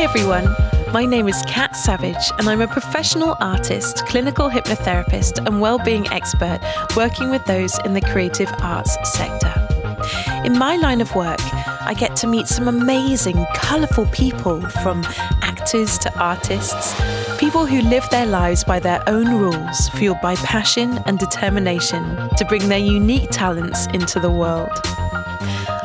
Hi, everyone. My name is Kat Savage, and I'm a professional artist, clinical hypnotherapist, and well-being expert working with those in the creative arts sector. In my line of work, I get to meet some amazing, colourful people from actors to artists, people who live their lives by their own rules, fueled by passion and determination to bring their unique talents into the world.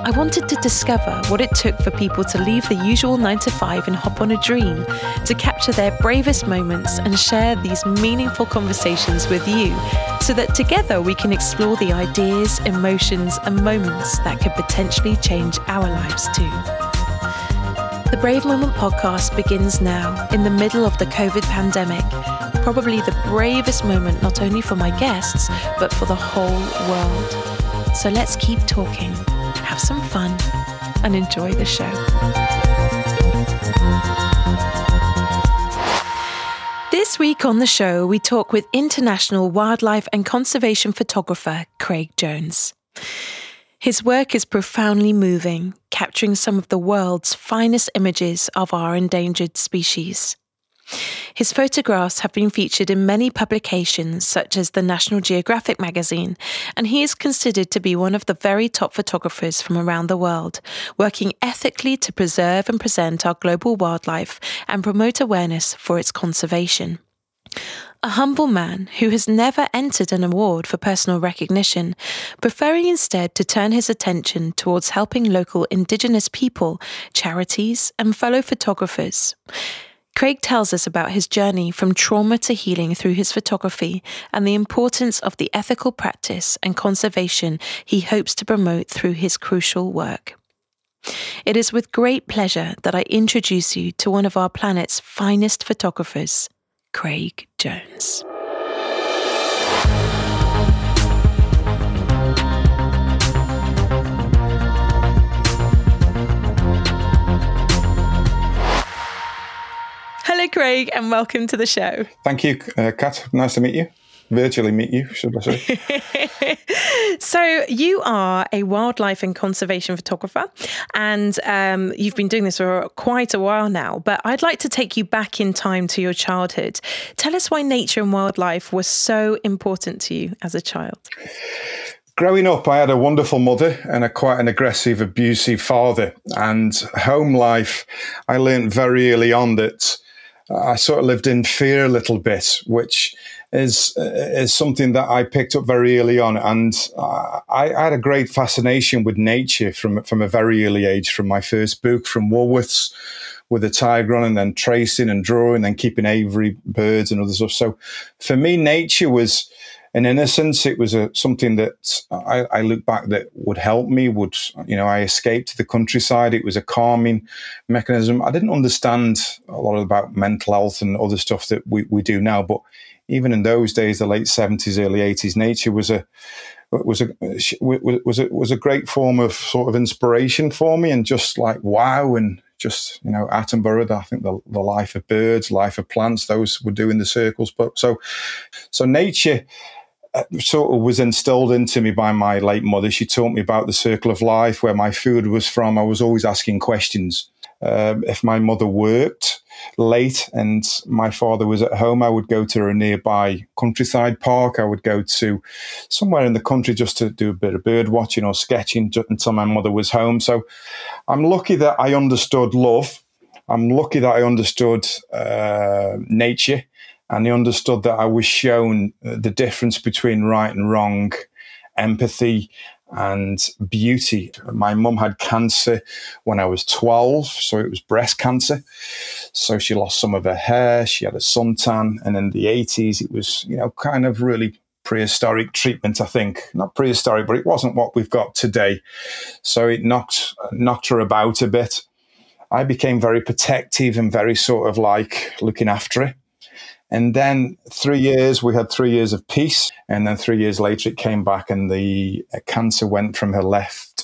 I wanted to discover what it took for people to leave the usual 9 to 5 and hop on a dream, to capture their bravest moments and share these meaningful conversations with you, so that together we can explore the ideas, emotions, and moments that could potentially change our lives too. The Brave Moment podcast begins now, in the middle of the COVID pandemic. Probably the bravest moment not only for my guests, but for the whole world. So let's keep talking have some fun, and enjoy the show. This week on the show, we talk with international wildlife and conservation photographer Craig Jones. His work is profoundly moving, capturing some of the world's finest images of our endangered species. His photographs have been featured in many publications, such as the National Geographic magazine, and he is considered to be one of the very top photographers from around the world, working ethically to preserve and present our global wildlife and promote awareness for its conservation. A humble man who has never entered an award for personal recognition, preferring instead to turn his attention towards helping local Indigenous people, charities, and fellow photographers. Craig tells us about his journey from trauma to healing through his photography and the importance of the ethical practice and conservation he hopes to promote through his crucial work. It is with great pleasure that I introduce you to one of our planet's finest photographers, Craig Jones. Craig, and welcome to the show. Thank you, uh, Kat. Nice to meet you. Virtually meet you, should I say? so, you are a wildlife and conservation photographer, and um, you've been doing this for quite a while now. But I'd like to take you back in time to your childhood. Tell us why nature and wildlife were so important to you as a child. Growing up, I had a wonderful mother and a quite an aggressive, abusive father. And home life, I learned very early on that I sort of lived in fear a little bit, which is is something that I picked up very early on, and I, I, had a great fascination with nature from from a very early age. From my first book, from Woolworths, with a tiger on, and then tracing and drawing, and keeping aviary birds and other stuff. So, for me, nature was an innocence. It was a, something that I, I, look back that would help me. Would you know? I escaped to the countryside. It was a calming mechanism. I didn't understand a lot about mental health and other stuff that we, we do now. But even in those days, the late seventies, early eighties, nature was a was a was a was a great form of sort of inspiration for me, and just like wow and just you know Attenborough, I think the, the life of birds, life of plants, those were doing the circles. But so so nature sort of was instilled into me by my late mother. She taught me about the circle of life, where my food was from. I was always asking questions. Um, if my mother worked late and my father was at home, I would go to a nearby countryside park. I would go to somewhere in the country just to do a bit of bird watching or sketching until my mother was home. So I'm lucky that I understood love. I'm lucky that I understood uh, nature and he understood that I was shown uh, the difference between right and wrong, empathy and beauty. My mum had cancer when I was 12, so it was breast cancer. So she lost some of her hair, she had a suntan, and in the 80s, it was, you know, kind of really prehistoric treatment, I think. Not prehistoric, but it wasn't what we've got today. So it knocked knocked her about a bit. I became very protective and very sort of like looking after her. And then three years, we had three years of peace. And then three years later, it came back and the cancer went from her left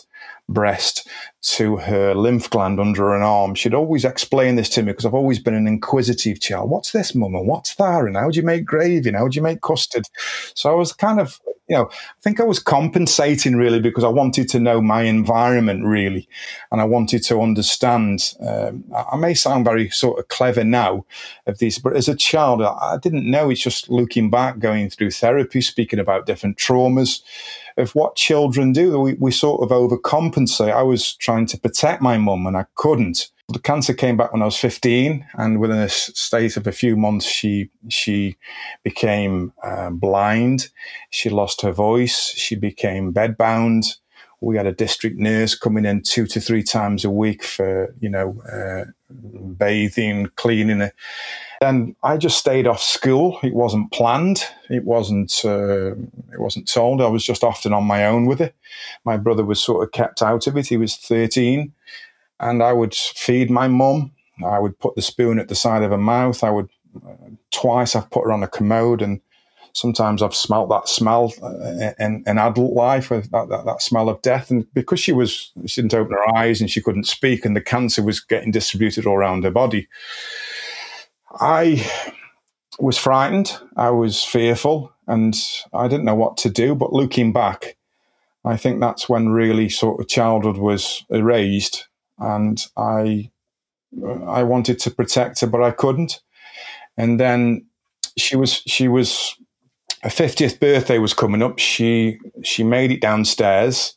breast to her lymph gland under an arm. She'd always explain this to me because I've always been an inquisitive child. What's this, mum? And what's that? And how do you make gravy? And how do you make custard? So I was kind of you know, I think I was compensating really because I wanted to know my environment really, and I wanted to understand. Um, I may sound very sort of clever now of this, but as a child, I didn't know. It's just looking back, going through therapy, speaking about different traumas of what children do. We, we sort of overcompensate. I was trying to protect my mum and I couldn't. The cancer came back when I was 15, and within a space of a few months, she she became uh, blind. She lost her voice. She became bedbound. We had a district nurse coming in two to three times a week for you know uh, bathing, cleaning. Then I just stayed off school. It wasn't planned. It wasn't. Uh, it wasn't told. I was just often on my own with it. My brother was sort of kept out of it. He was 13 and I would feed my mum. I would put the spoon at the side of her mouth. I would uh, twice I've put her on a commode, and sometimes I've smelt that smell uh, in, in adult life, that, that, that, smell of death. And because she was she didn't open her eyes and she couldn't speak, and the cancer was getting distributed all around her body, I was frightened. I was fearful, and I didn't know what to do. But looking back, I think that's when really sort of childhood was erased and I I wanted to protect her, but I couldn't. And then she was she was her fiftieth birthday was coming up. She she made it downstairs,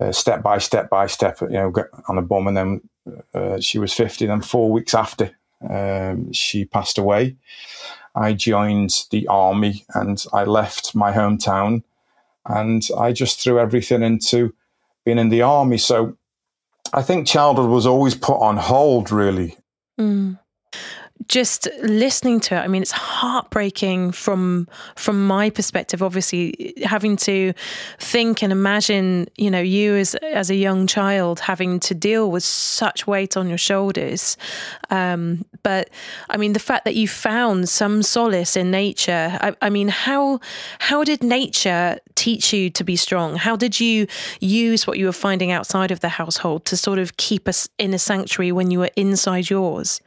uh, step by step by step, you know, on a bum, and then uh, she was fifty. Then four weeks after, um, she passed away. I joined the army and I left my hometown, and I just threw everything into being in the army. So I think childhood was always put on hold, really. Mm just listening to it i mean it's heartbreaking from from my perspective obviously having to think and imagine you know you as as a young child having to deal with such weight on your shoulders. Um, but i mean the fact that you found some solace in nature I, I mean how how did nature teach you to be strong? How did you use what you were finding outside of the household to sort of keep us in a sanctuary when you were inside yours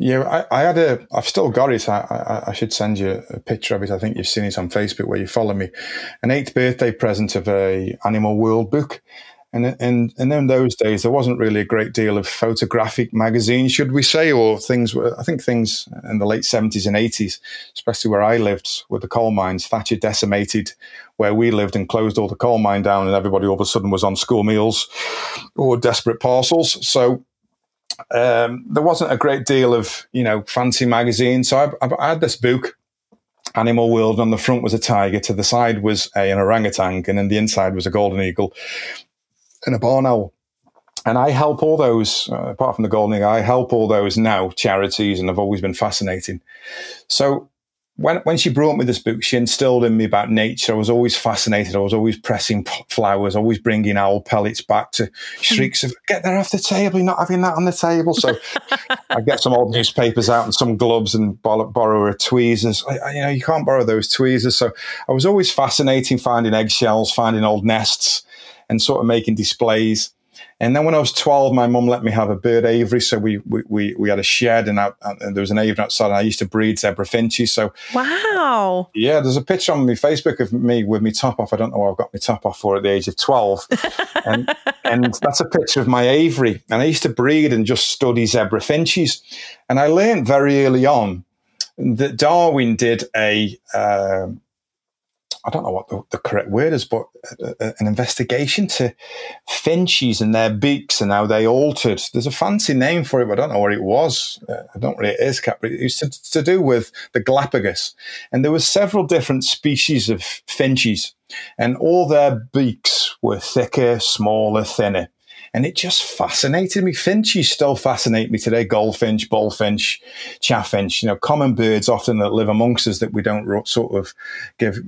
yeah, I, I, had a. I've still got it. I, I, I, should send you a picture of it. I think you've seen it on Facebook where you follow me. An eighth birthday present of a Animal World book, and and and in those days there wasn't really a great deal of photographic magazines, should we say, or things. Were, I think things in the late seventies and eighties, especially where I lived, with the coal mines, Thatcher decimated where we lived and closed all the coal mine down, and everybody all of a sudden was on school meals or desperate parcels. So um, there wasn't a great deal of you know fancy magazines. So I, I, had this book, Animal World. and On the front was a tiger, to the side was a, an orangutan, and then the inside was a golden eagle and a barn owl. And I help all those, uh, apart from the golden eagle, I help all those now charities, and I've always been fascinating. So when, when she brought me this book, she instilled in me about nature. I was always fascinated. I was always pressing flowers, always bringing owl pellets back to shrieks of, get that off the table. You're not having that on the table. So I get some old newspapers out and some gloves and borrow her tweezers. I, you know, you can't borrow those tweezers. So I was always fascinating finding eggshells, finding old nests and sort of making displays. And then when I was 12, my mum let me have a bird aviary. So we, we, we, we had a shed and, out, and there was an aviary outside and I used to breed zebra finches. So wow. Yeah, there's a picture on my Facebook of me with my top off. I don't know what I've got my top off for at the age of 12. and, and that's a picture of my aviary. And I used to breed and just study zebra finches. And I learned very early on that Darwin did a, um, I don't know what the, the correct word is, but a, a, an investigation to finches and their beaks and how they altered. There's a fancy name for it, but I don't know what it was. Uh, I don't really it is, Kat. It was to, to do with the Galapagos, and there were several different species of finches, and all their beaks were thicker, smaller, thinner. And it just fascinated me. Finches still fascinate me today. Goldfinch, bullfinch, chaffinch, you know, common birds often that live amongst us that we don't sort of give,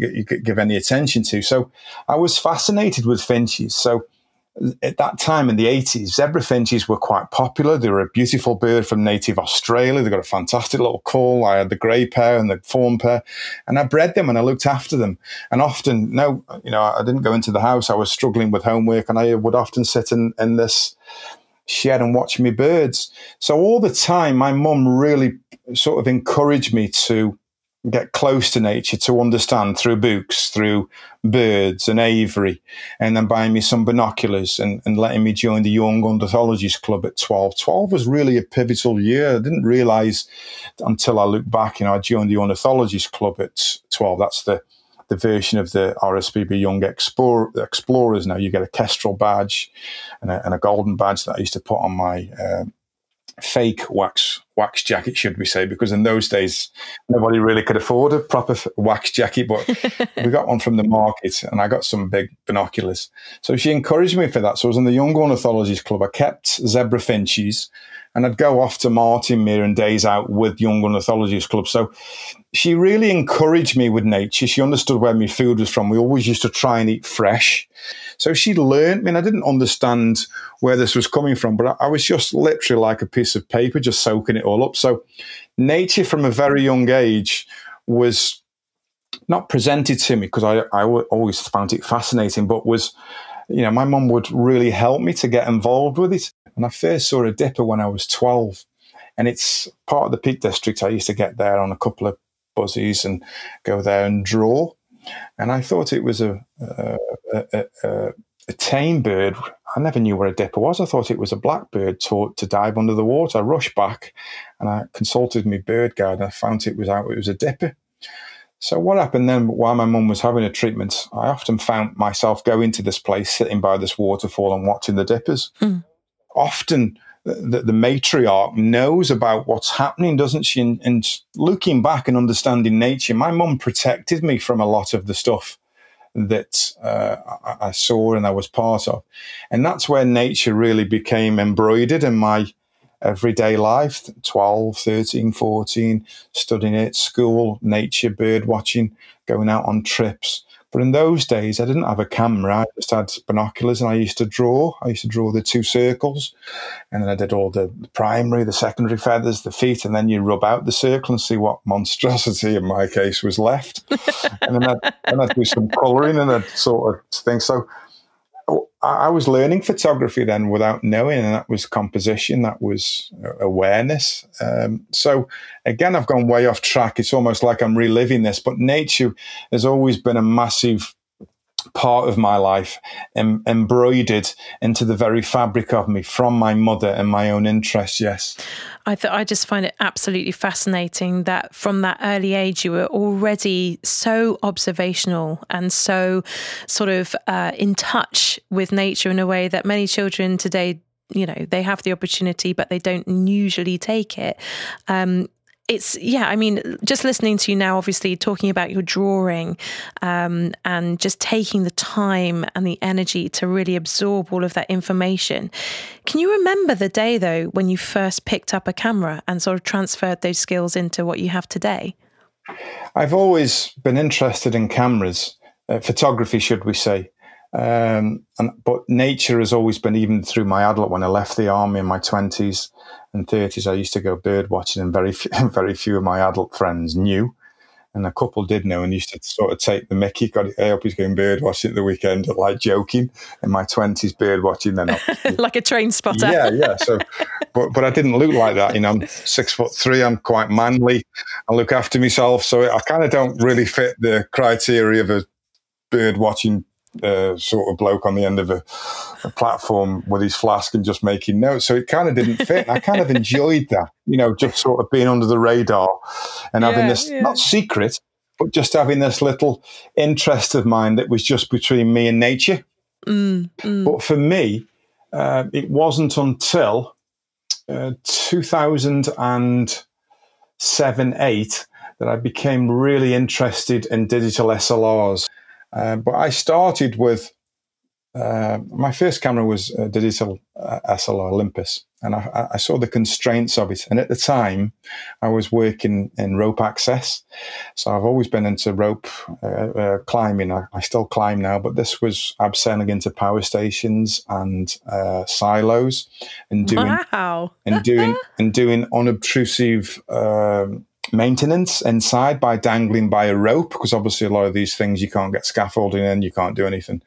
give any attention to. So I was fascinated with finches. So at that time in the 80s, zebra finches were quite popular. They were a beautiful bird from native Australia. They got a fantastic little call. I had the grey pair and the fawn pair, and I bred them and I looked after them. And often, no, you know, I didn't go into the house. I was struggling with homework, and I would often sit in, in this shed and watch me birds. So all the time, my mum really sort of encouraged me to get close to nature to understand through books, through birds and aviary, and then buying me some binoculars and, and letting me join the Young Ornithologist Club at 12. 12 was really a pivotal year. I didn't realize until I look back, you know, I joined the Ornithologist Club at 12. That's the the version of the RSPB Young Explorer, Explorers now. You get a Kestrel badge and a, and a golden badge that I used to put on my uh, fake wax wax jacket, should we say? Because in those days, nobody really could afford a proper wax jacket, but we got one from the market, and I got some big binoculars. So she encouraged me for that. So I was in the Young Ornithologist Club. I kept zebra finches, and I'd go off to Martin Mere and days out with Young Ornithologist Club. So she really encouraged me with nature. She understood where my food was from. We always used to try and eat fresh. So she learned me, and I didn't understand where this was coming from, but I, I was just literally like a piece of paper, just soaking it all up. So nature from a very young age was not presented to me because I, I always found it fascinating, but was, you know, my mum would really help me to get involved with it. And I first saw a dipper when I was 12. And it's part of the Peak District. I used to get there on a couple of buzzies and go there and draw. And I thought it was a, a, a, a, a tame bird. I never knew where a dipper was. I thought it was a blackbird taught to dive under the water. I rushed back and I consulted my bird guide and I found it was out, it was a dipper. So what happened then while my mum was having a treatment, I often found myself going to this place, sitting by this waterfall and watching the dippers. Mm. Often the, the, matriarch knows about what's happening, doesn't she? And, and looking back and understanding nature, my mum protected me from a lot of the stuff that uh, I, I, saw and I was part of. And that's where nature really became embroidered in my everyday life 12, 13, 14, studying at school, nature, bird watching, going out on trips. But in those days, I didn't have a camera. I just had binoculars and I used to draw. I used to draw the two circles. And then I did all the primary, the secondary feathers, the feet. And then you rub out the circle and see what monstrosity, in my case, was left. and then I'd, then I'd do some colouring and that sort of thing. So I was learning photography then without knowing, and that was composition, that was awareness. Um, so again, I've gone way off track. It's almost like I'm reliving this, but nature has always been a massive part of my life em- embroidered into the very fabric of me from my mother and my own interest yes. I th- I just find it absolutely fascinating that from that early age you were already so observational and so sort of uh, in touch with nature in a way that many children today you know they have the opportunity but they don't usually take it. Um, it's yeah i mean just listening to you now obviously talking about your drawing um, and just taking the time and the energy to really absorb all of that information. Can you remember the day though when you first picked up a camera and sort of transferred those skills into what you have today? I've always been interested in cameras uh, photography should we say um, and, but nature has always been, even through my adult, when I left the army in my 20s and 30s, I used to go bird watching, and very, very few of my adult friends knew. And a couple did know and used to sort of take the mickey. Got I hope he's going bird watching at the weekend, like joking. In my 20s, bird watching, then like a train spotter. Yeah, yeah. So, but, but I didn't look like that. You know, I'm six foot three, I'm quite manly, I look after myself. So I kind of don't really fit the criteria of a bird watching uh, sort of bloke on the end of a, a, platform with his flask and just making notes. So it kind of didn't fit. I kind of enjoyed that, you know, just sort of being under the radar and yeah, having this yeah. not secret, but just having this little interest of mine that was just between me and nature. Mm, mm. But for me, uh, it wasn't until uh, 2007 8 that I became really interested in digital SLRs. Uh, but I started with uh, my first camera was a digital uh, SLR Olympus, and I, I, saw the constraints of it. And at the time, I was working in rope access, so I've always been into rope uh, uh, climbing. I, I, still climb now, but this was abseiling into power stations and uh, silos, and doing wow. and doing and doing unobtrusive. Um, maintenance inside by dangling by a rope because obviously a lot of these things you can't get scaffolding in, you can't do anything.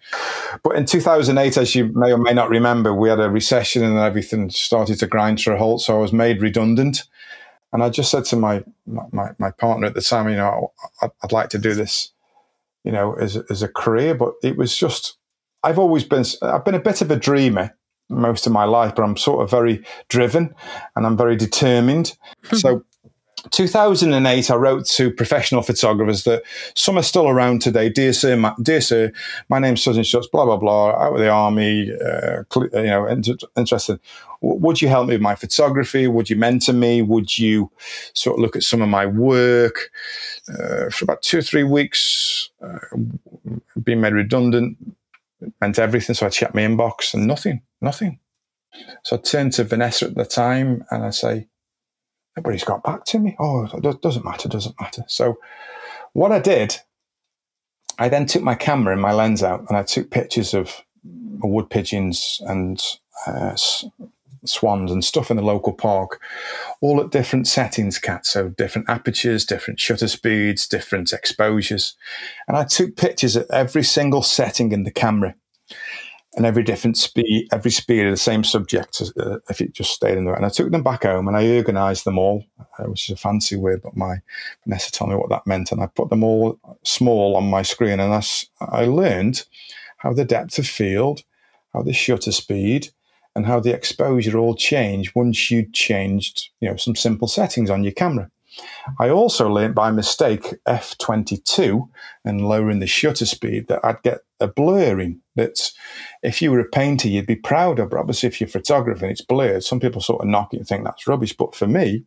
But in 2008, as you may or may not remember, we had a recession and everything started to grind to a halt. So I was made redundant. And I just said to my, my, my partner at the time, you know, I'd, I'd like to do this, you know, as, as a career, but it was just, I've always been, I've been a bit of a dreamer most of my life, but I'm sort of very driven and I'm very determined. So hmm. 2008, I wrote to professional photographers that some are still around today. Dear sir, my, dear sir, my name's Sutton Schutz, blah, blah, blah, out of the army, uh, you know, interested. Would you help me with my photography? Would you mentor me? Would you sort of look at some of my work? Uh, for about two or three weeks, uh, being made redundant meant everything. So I checked my inbox and nothing, nothing. So I turned to Vanessa at the time and I say, nobody's got back to me. Oh, it doesn't matter, doesn't matter. So what I did, I then took my camera and my lens out and I took pictures of wood pigeons and uh, swans and stuff in the local park, all at different settings, Kat. So different apertures, different shutter speeds, different exposures. And I took pictures at every single setting in the camera and every different speed, every speed of the same subject uh, if it just stayed in there. And I took them back home and I organised them all, uh, which is a fancy word, but my Vanessa told me what that meant. And I put them all small on my screen and I, I learned how the depth of field, how the shutter speed, and how the exposure all changed once you'd changed, you know, some simple settings on your camera. I also learned by mistake f22 and lowering the shutter speed that I'd get a blurring that if you were a painter, you'd be proud of. But obviously, if you're a photographer and it's blurred, some people sort of knock it and think that's rubbish. But for me,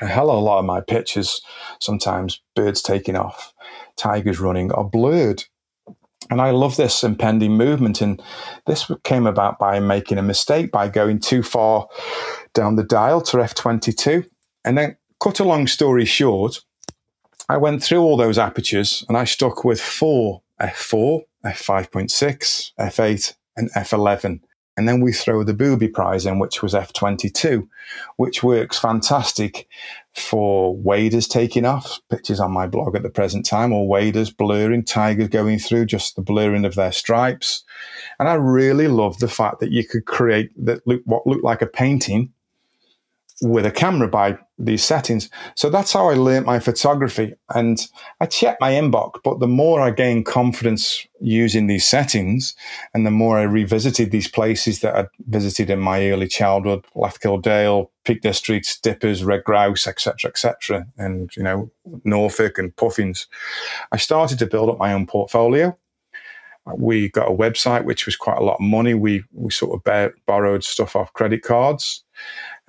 a hell of a lot of my pictures, sometimes birds taking off, tigers running, are blurred. And I love this impending movement. And this came about by making a mistake by going too far down the dial to F22. And then, cut a long story short, I went through all those apertures and I stuck with four F4, F5.6, F8, and F11. And then we throw the booby prize in, which was F22, which works fantastic for waders taking off. Pictures on my blog at the present time, or waders blurring, tigers going through, just the blurring of their stripes. And I really love the fact that you could create that look, what looked like a painting with a camera by these settings. So that's how I learned my photography. And I checked my inbox, but the more I gained confidence using these settings and the more I revisited these places that I'd visited in my early childhood, Lathkill Dale, Peak Districts, Dippers, Red Grouse, etc., etc., and, you know, Norfolk and Puffins, I started to build up my own portfolio. We got a website, which was quite a lot of money. We, we sort of borrowed stuff off credit cards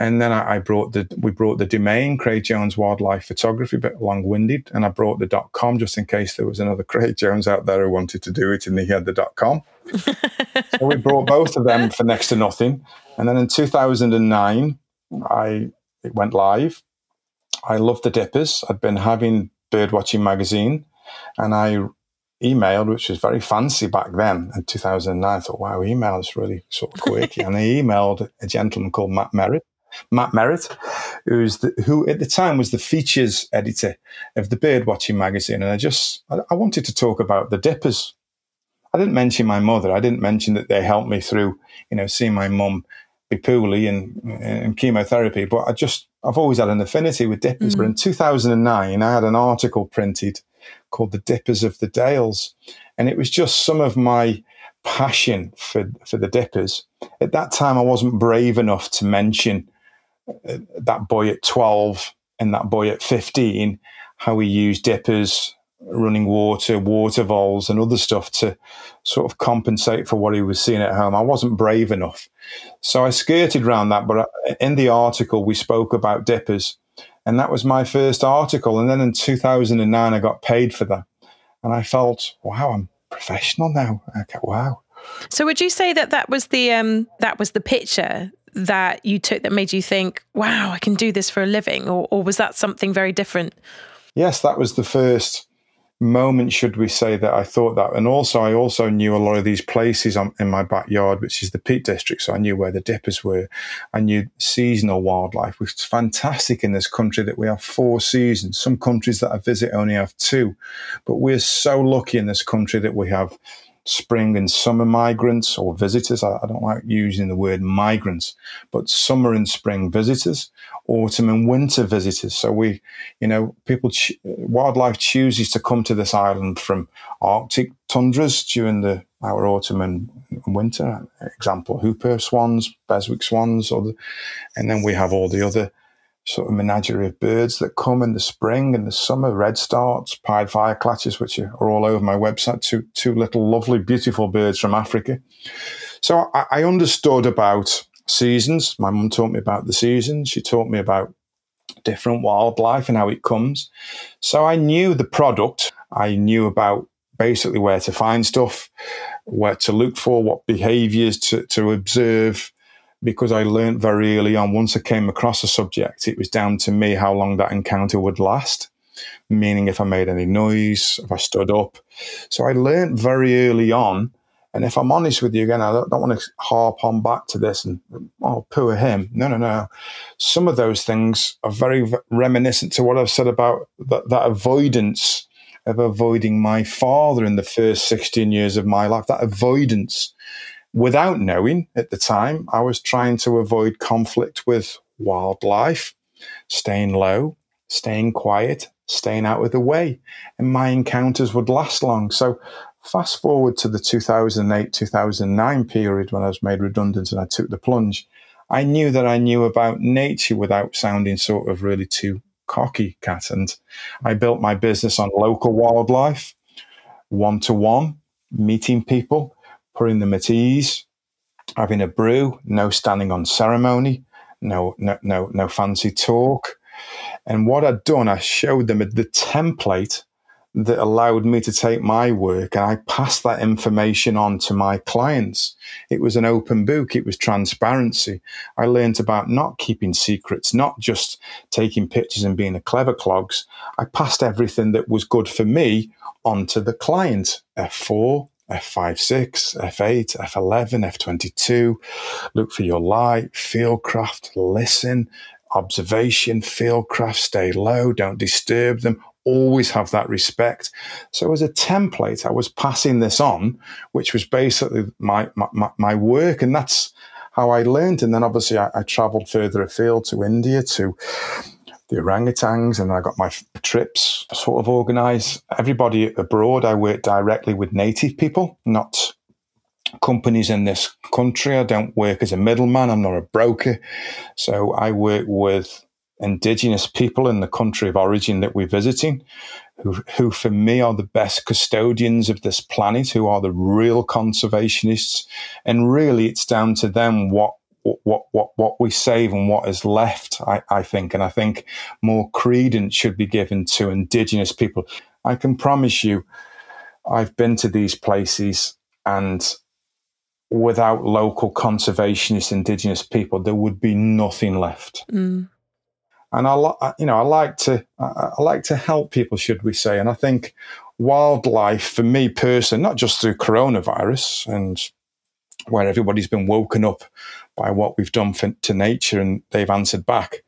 and then I, I, brought the we brought the domain Craig Jones Wildlife Photography, a bit long winded, and I brought the dot com just in case there was another Craig Jones out there who wanted to do it, and he had the dot com. so we brought both of them for next to nothing, and then in 2009, I it went live. I loved the Dippers. I'd been having Birdwatching magazine, and I emailed, which was very fancy back then in 2009. I thought, wow, email is really sort of quick. and I emailed a gentleman called Matt Merritt, Matt Merritt, who's the, who at the time was the features editor of the Birdwatching magazine. And I just, I, I wanted to talk about the dippers. I didn't mention my mother. I didn't mention that they helped me through, you know, seeing my mum be poorly and, and chemotherapy. But I just, I've always had an affinity with dippers. Mm. But in 2009, I had an article printed called The Dippers of the Dales. And it was just some of my passion for, for the dippers. At that time, I wasn't brave enough to mention that boy at 12 and that boy at 15, how he used dippers, running water, water voles, and other stuff to sort of compensate for what he was seeing at home. I wasn't brave enough. So I skirted around that. But in the article, we spoke about dippers. And that was my first article. And then in 2009, I got paid for that. And I felt, wow, I'm professional now. Okay, wow. So would you say that that was the um, that was the picture that you took that made you think, wow, I can do this for a living? Or, or was that something very different? Yes, that was the first moment, should we say, that I thought that. And also, I also knew a lot of these places in my backyard, which is the Peak District. So I knew where the dippers were. I knew seasonal wildlife, which is fantastic in this country that we have four seasons. Some countries that I visit only have two. But we're so lucky in this country that we have spring and summer migrants or visitors. I, I, don't like using the word migrants, but summer and spring visitors, autumn and winter visitors. So we, you know, people, ch- wildlife chooses to come to this island from Arctic tundras during the our autumn and winter. Example: Whooper swans, Beswick swans, or the, and then we have all the other sort of menagerie of birds that come in the spring and the summer, redstarts, pied flycatchers, which are, all over my website, two, two little lovely, beautiful birds from Africa. So I, I understood about seasons. My mum taught me about the seasons. She taught me about different wildlife and how it comes. So I knew the product. I knew about basically where to find stuff, where to look for, what behaviors to, to observe, because I learned very early on, once I came across a subject, it was down to me how long that encounter would last. Meaning, if I made any noise, if I stood up. So I learned very early on. And if I'm honest with you again, I don't, don't want to harp on back to this and, oh, poor him. No, no, no. Some of those things are very reminiscent to what I've said about that avoidance of avoiding my father in the first 16 years of my life, that avoidance without knowing at the time, I was trying to avoid conflict with wildlife, staying low, staying quiet, staying out of the way. And my encounters would last long. So, fast forward to the 2008 2009 period when I was made redundant and I took the plunge. I knew that I knew about nature without sounding sort of really too cocky, Kat. And I built my business on local wildlife, one to one, meeting people putting them at ease, having a brew, no standing on ceremony, no, no, no, no fancy talk. And what I'd done, I showed them the template that allowed me to take my work and I passed that information on to my clients. It was an open book. It was transparency. I learned about not keeping secrets, not just taking pictures and being a clever clogs. I passed everything that was good for me onto the client. F4, F56, F8, F11, F22. Look for your light, fieldcraft, listen, observation, fieldcraft, stay low, don't disturb them. Always have that respect. So, as a template, I was passing this on, which was basically my, my, my work. And that's how I learned. And then obviously, I, I traveled further afield to India to the orangutans, and I got my trips sort of organized. Everybody abroad, I work directly with native people, not companies in this country. I don't work as a middleman, I'm not a broker. So I work with indigenous people in the country of origin that we're visiting. Who, who for me are the best custodians of this planet, who are the real conservationists. And really, it's down to them what what what what we save and what is left. I, I think, and I think more credence should be given to Indigenous people. I can promise you, I've been to these places, and without local conservationist Indigenous people, there would be nothing left. Mm. And I, you know, I like to, I like to help people, should we say? And I think wildlife, for me personally, not just through coronavirus and where everybody's been woken up by what we've done for, to nature and they've answered back.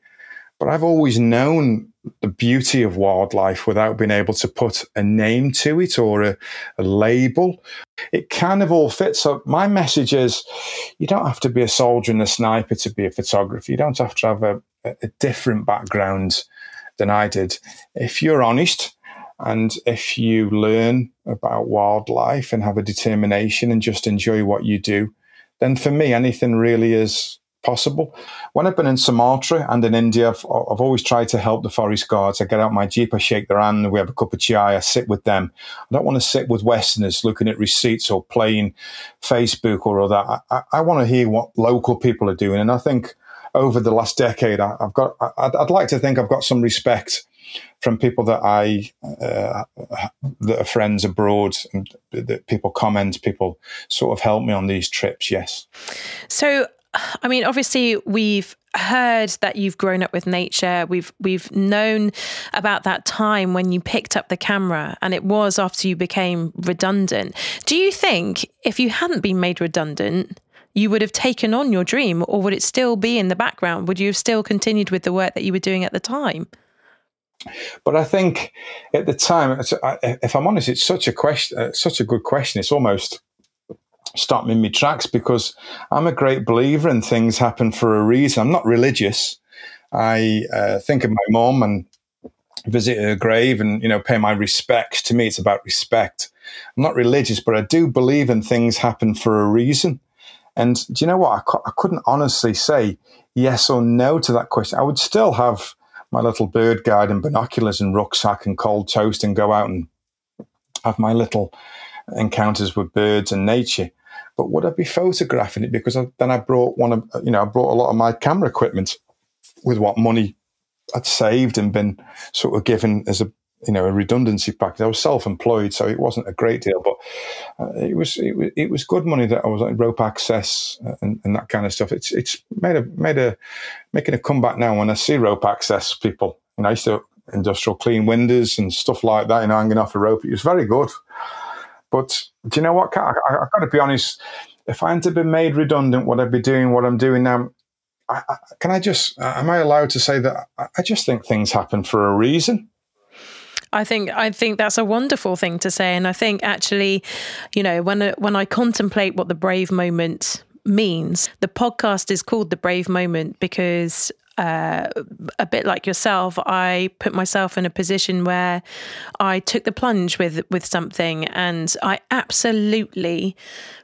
But I've always known the beauty of wildlife without being able to put a name to it or a, a, label. It kind of all fits. So my message is you don't have to be a soldier and a sniper to be a photographer. You don't have to have a, a different background than I did. If you're honest and if you learn about wildlife and have a determination and just enjoy what you do, then for me, anything really is possible. When I've been in Sumatra and in India, I've, I've, always tried to help the forest guards. I get out my jeep, I shake their hand, we have a cup of chai, I sit with them. I don't want to sit with Westerners looking at receipts or playing Facebook or that. I, I, I want to hear what local people are doing. And I think over the last decade, I, have got, I'd, I'd like to think I've got some respect from people that I uh, that are friends abroad, and that people comment, people sort of help me on these trips. Yes. So, I mean, obviously, we've heard that you've grown up with nature. We've we've known about that time when you picked up the camera, and it was after you became redundant. Do you think if you hadn't been made redundant? You would have taken on your dream, or would it still be in the background? Would you have still continued with the work that you were doing at the time? But I think at the time, if I'm honest, it's such a question, uh, such a good question. It's almost stopped me in my tracks because I'm a great believer in things happen for a reason. I'm not religious. I uh, think of my mom and visit her grave and you know pay my respects. To me, it's about respect. I'm not religious, but I do believe in things happen for a reason. And do you know what? I, I couldn't honestly say yes or no to that question. I would still have my little bird guide and binoculars and rucksack and cold toast and go out and have my little encounters with birds and nature. But would I be photographing it? Because I, then I brought one of, you know, I brought a lot of my camera equipment with what money I'd saved and been sort of given as a you know a redundancy package. I was self-employed, so it wasn't a great deal, but uh, it was it was it was good money that I was like rope access and, and, that kind of stuff. It's it's made a made a making a comeback now when I see rope access people. You know, I used to industrial clean windows and stuff like that. You know, hanging off a rope. It was very good. But do you know what? I, I, I've got to be honest. If I hadn't been made redundant, would I be doing what I'm doing now? I, I, can I just? Am I allowed to say that? I just think things happen for a reason. I think I think that's a wonderful thing to say, and I think actually, you know, when when I contemplate what the brave moment means, the podcast is called the brave moment because uh, a bit like yourself, I put myself in a position where I took the plunge with with something, and I absolutely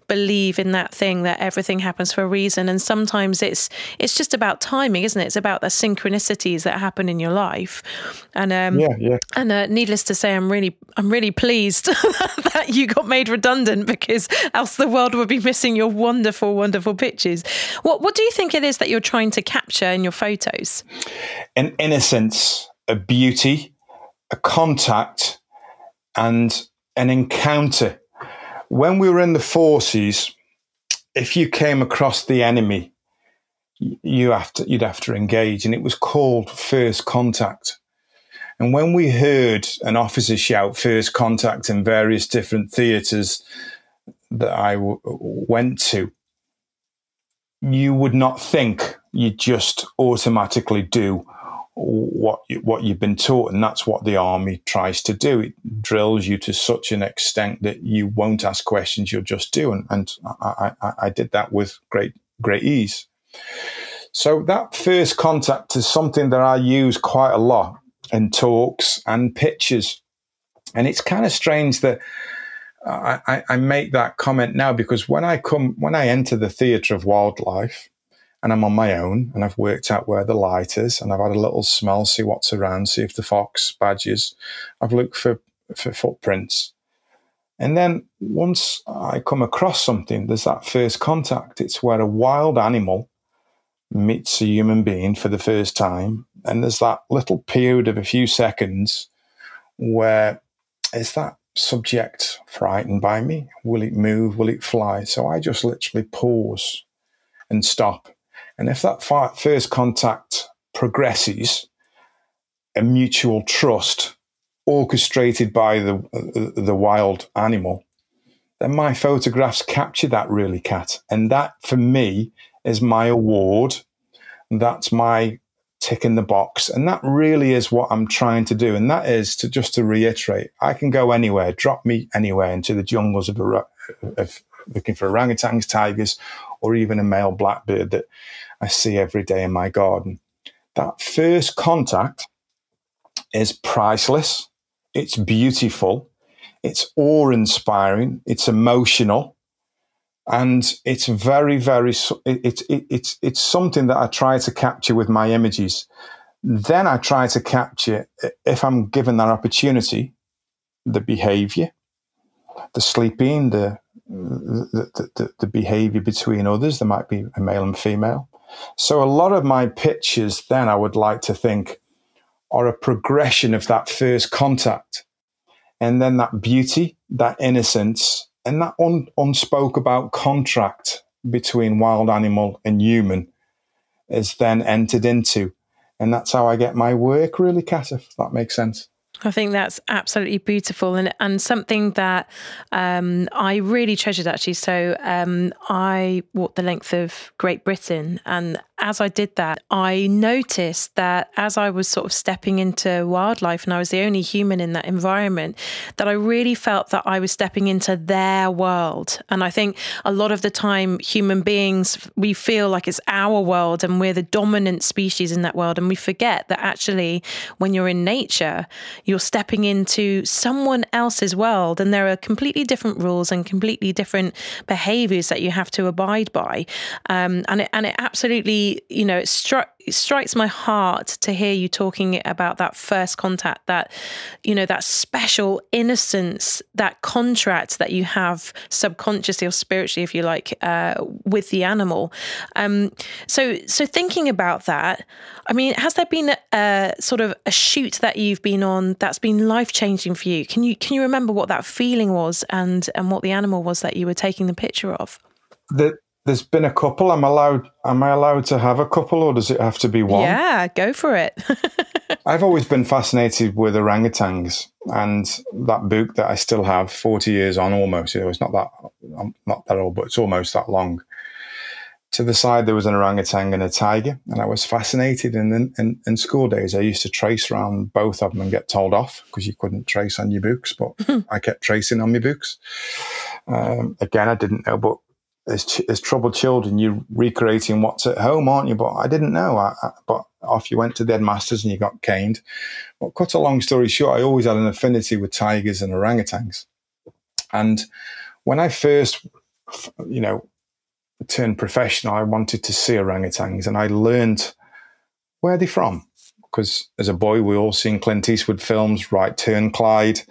believe in that thing that everything happens for a reason. And sometimes it's it's just about timing isn't it? It's about the synchronicities that happen in your life. And um yeah, yeah. and uh, needless to say i'm really i'm really pleased that you got made redundant because else the world would be missing your wonderful wonderful pictures. What what do you think it is that you're trying to capture in your photos? An innocence a beauty a contact and an encounter when we were in the forces, if you came across the enemy, you have to, you'd have to engage, and it was called first contact. And when we heard an officer shout first contact in various different theatres that I w- went to, you would not think you just automatically do what you, what you've been taught, and that's what the army tries to do. It drills you to such an extent that you won't ask questions; you'll just do. And, and I, I, I did that with great great ease. So that first contact is something that I use quite a lot in talks and pitches, and it's kind of strange that. I, I make that comment now because when I come, when I enter the theatre of wildlife, and I'm on my own and I've worked out where the light is and I've had a little smell, see what's around, see if the fox badges. I've looked for, for footprints. And then once I come across something, there's that first contact. It's where a wild animal meets a human being for the first time. And there's that little period of a few seconds where is that subject frightened by me? Will it move? Will it fly? So I just literally pause and stop and if that first contact progresses, a mutual trust orchestrated by the, uh, the wild animal, then my photographs capture that really, Kat. And that for me is my award. That's my tick in the box. And that really is what I'm trying to do. And that is to just to reiterate, I can go anywhere, drop me anywhere into the jungles of, of looking for orangutans, tigers, or even a male blackbird that I see every day in my garden. That first contact is priceless. It's beautiful. It's awe inspiring. It's emotional. And it's very, very, it's, it, it's, it's something that I try to capture with my images. Then I try to capture, if I'm given that opportunity, the behavior, the sleeping, the, the, the, the behavior between others. There might be a male and female. So a lot of my pictures then I would like to think are a progression of that first contact. And then that beauty, that innocence, and that un- unspoke about contract between wild animal and human is then entered into. And that's how I get my work really, Kat, if that makes sense. I think that's absolutely beautiful and, and something that um, I really treasured actually. So um, I walked the length of Great Britain and as I did that, I noticed that as I was sort of stepping into wildlife and I was the only human in that environment, that I really felt that I was stepping into their world. And I think a lot of the time, human beings, we feel like it's our world and we're the dominant species in that world. And we forget that actually, when you're in nature, you're stepping into someone else's world and there are completely different rules and completely different behaviors that you have to abide by. Um, and, it, and it absolutely you know, it, struck, it strikes my heart to hear you talking about that first contact, that, you know, that special innocence, that contract that you have subconsciously or spiritually, if you like, uh, with the animal. Um, so, so thinking about that, I mean, has there been a, a sort of a shoot that you've been on that's been life changing for you? Can you can you remember what that feeling was and and what the animal was that you were taking the picture of? The there's been a couple. I'm allowed? Am I allowed to have a couple, or does it have to be one? Yeah, go for it. I've always been fascinated with orangutans, and that book that I still have, forty years on, almost. You know, it's not that I'm not that old, but it's almost that long. To the side, there was an orangutan and a tiger, and I was fascinated. And in, in, in school days, I used to trace around both of them and get told off because you couldn't trace on your books, but I kept tracing on my books. Um, again, I didn't know, but as, as troubled children, you're recreating what's at home, aren't you? But I didn't know. I, I, but off you went to the headmasters and you got caned. But cut a long story short, I always had an affinity with tigers and orangutans. And when I first, you know, turned professional, I wanted to see orangutans and I learned where they're from. Because as a boy, we all seen Clint Eastwood films, Right Turn Clyde,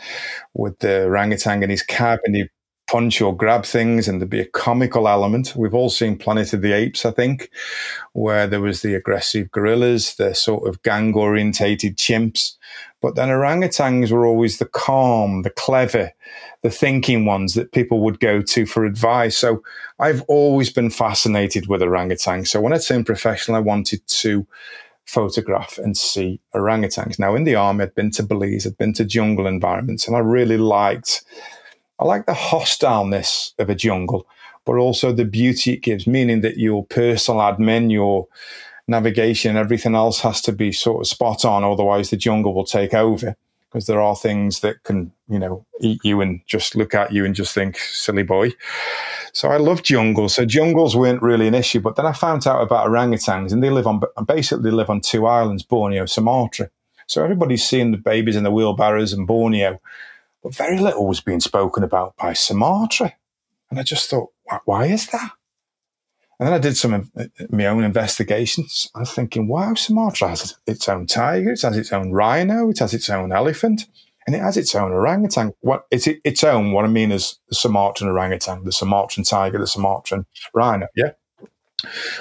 with the orangutan in his cab and he punch or grab things and there'd be a comical element. We've all seen Planet of the Apes, I think, where there was the aggressive gorillas, the sort of gang orientated chimps. But then orangutans were always the calm, the clever, the thinking ones that people would go to for advice. So I've always been fascinated with orangutans. So when I turned professional, I wanted to photograph and see orangutans. Now in the army, I'd been to Belize, I'd been to jungle environments, and I really liked I like the hostileness of a jungle, but also the beauty it gives, meaning that your personal admin, your navigation, everything else has to be sort of spot on. Otherwise, the jungle will take over because there are things that can, you know, eat you and just look at you and just think, silly boy. So I love jungles. So jungles weren't really an issue. But then I found out about orangutans and they live on, basically live on two islands, Borneo, Sumatra. So everybody's seeing the babies in the wheelbarrows in Borneo but very little was being spoken about by Sumatra. And I just thought, why is that? And then I did some of my own investigations. I was thinking, wow, Sumatra has its own tiger, it has its own rhino, it has its own elephant, and it has its own orangutan. What its own? What I mean is the Sumatran orangutan, the Sumatran tiger, the Sumatran rhino. Yeah,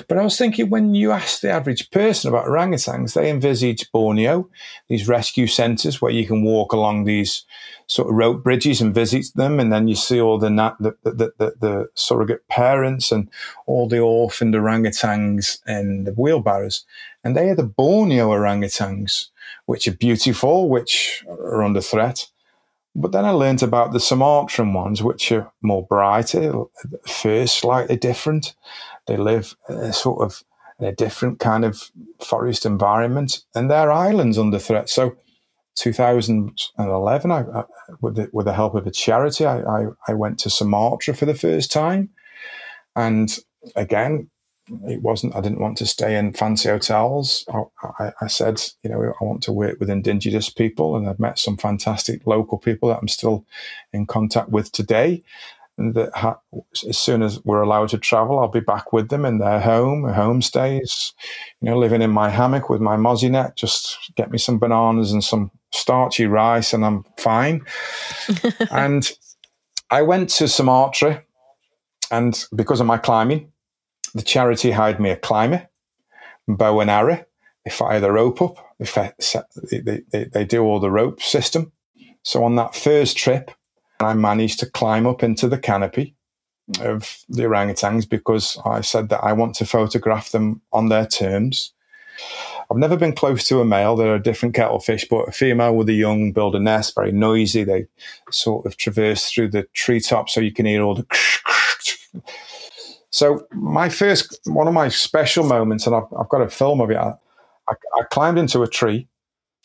but I was thinking when you ask the average person about orangutans, they envisage Borneo, these rescue centres where you can walk along these sort of rope bridges and visit them, and then you see all the the, the, the, the, surrogate parents and all the orphaned orangutans in the wheelbarrows, and they are the Borneo orangutans, which are beautiful, which are under threat. But then I learned about the Sumatran ones, which are more brighter, first slightly different. They live in a sort of in a different kind of forest environment, and they're islands under threat. So, 2011, I, I, with, the, with the help of a charity, I, I, I went to Sumatra for the first time, and again, it wasn't. I didn't want to stay in fancy hotels. I, I, said, you know, I want to work with indigenous people, and I've met some fantastic local people that I'm still in contact with today that ha- as soon as we're allowed to travel, I'll be back with them in their home, homestays, you know, living in my hammock with my mozzie net, just get me some bananas and some starchy rice and I'm fine. and I went to Sumatra and because of my climbing, the charity hired me a climber, bow and arrow. They fire the rope up. They, they, they, they do all the rope system. So on that first trip, I managed to climb up into the canopy mm. of the orangutans because I said that I want to photograph them on their terms. I've never been close to a male. They're a different kettlefish, but a female with a young build a nest, very noisy. They sort of traverse through the treetops so you can hear all the. So my first, one of my special moments, and I've, I've got a film of it. I, I, I climbed into a tree,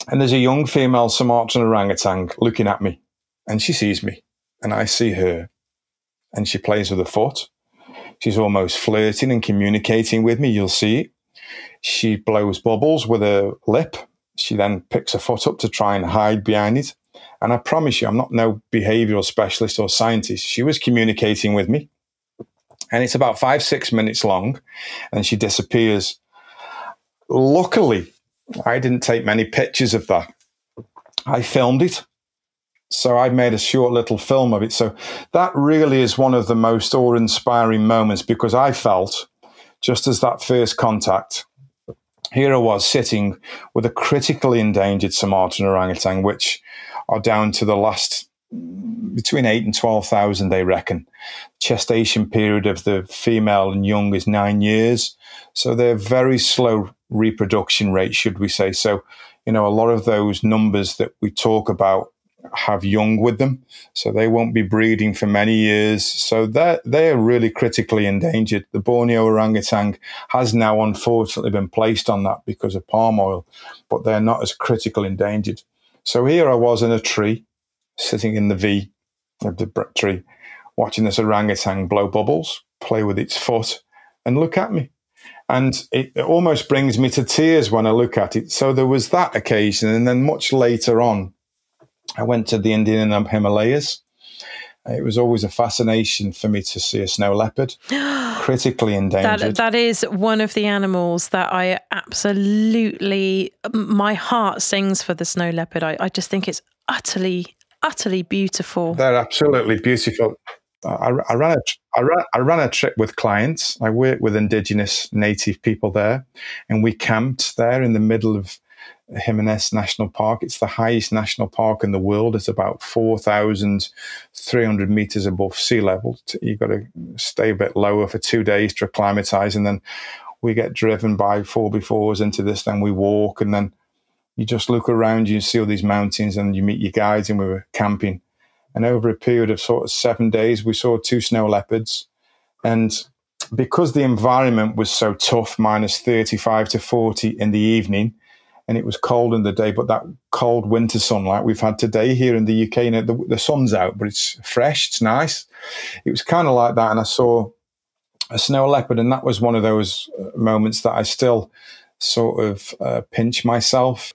and there's a young female Sumatran orangutan looking at me, and she sees me, and I see her, and she plays with her foot. She's almost flirting and communicating with me. You'll see. She blows bubbles with her lip. She then picks her foot up to try and hide behind it. And I promise you, I'm not no behavioral specialist or scientist. She was communicating with me. And it's about five, six minutes long. And she disappears. Luckily, I didn't take many pictures of that. I filmed it. So I made a short little film of it. So that really is one of the most awe inspiring moments because I felt, just as that first contact, here I was sitting with a critically endangered Sumatran orangutan, which are down to the last between eight and 12,000, they reckon. Gestation period of the female and young is nine years. So they're very slow reproduction rate, should we say. So, you know, a lot of those numbers that we talk about have young with them, so they won't be breeding for many years. So they're, they're really critically endangered. The Borneo orangutan has now unfortunately been placed on that because of palm oil, but they're not as critically endangered. So here I was in a tree, sitting in the V of the tree, watching this orangutan blow bubbles, play with its foot, and look at me. And it, it almost brings me to tears when I look at it. So there was that occasion. And then much later on, I went to the Indian and Himalayas. Uh, it was always a fascination for me to see a snow leopard, critically endangered. That, that is one of the animals that I absolutely, my heart sings for the snow leopard. I, I just think it's utterly, utterly beautiful. They're absolutely beautiful. I, I, ran a, I, ran, I ran a trip with clients. I worked with indigenous native people there, and we camped there in the middle of Hemis National Park. It's the highest national park in the world. It's about 4,300 meters above sea level. You've got to stay a bit lower for two days to acclimatize. And then we get driven by 4x4s into this. Then we walk and then you just look around you, see all these mountains and you meet your guides and we were camping. And over a period of sort of seven days, we saw two snow leopards. And because the environment was so tough, minus 35 to 40 in the evening, and it was cold in the day, but that cold winter sunlight we've had today here in the UK, you know, the, the sun's out, but it's fresh, it's nice. It was kind of like that. And I saw a snow leopard, and that was one of those uh, moments that I still sort of uh, pinch myself.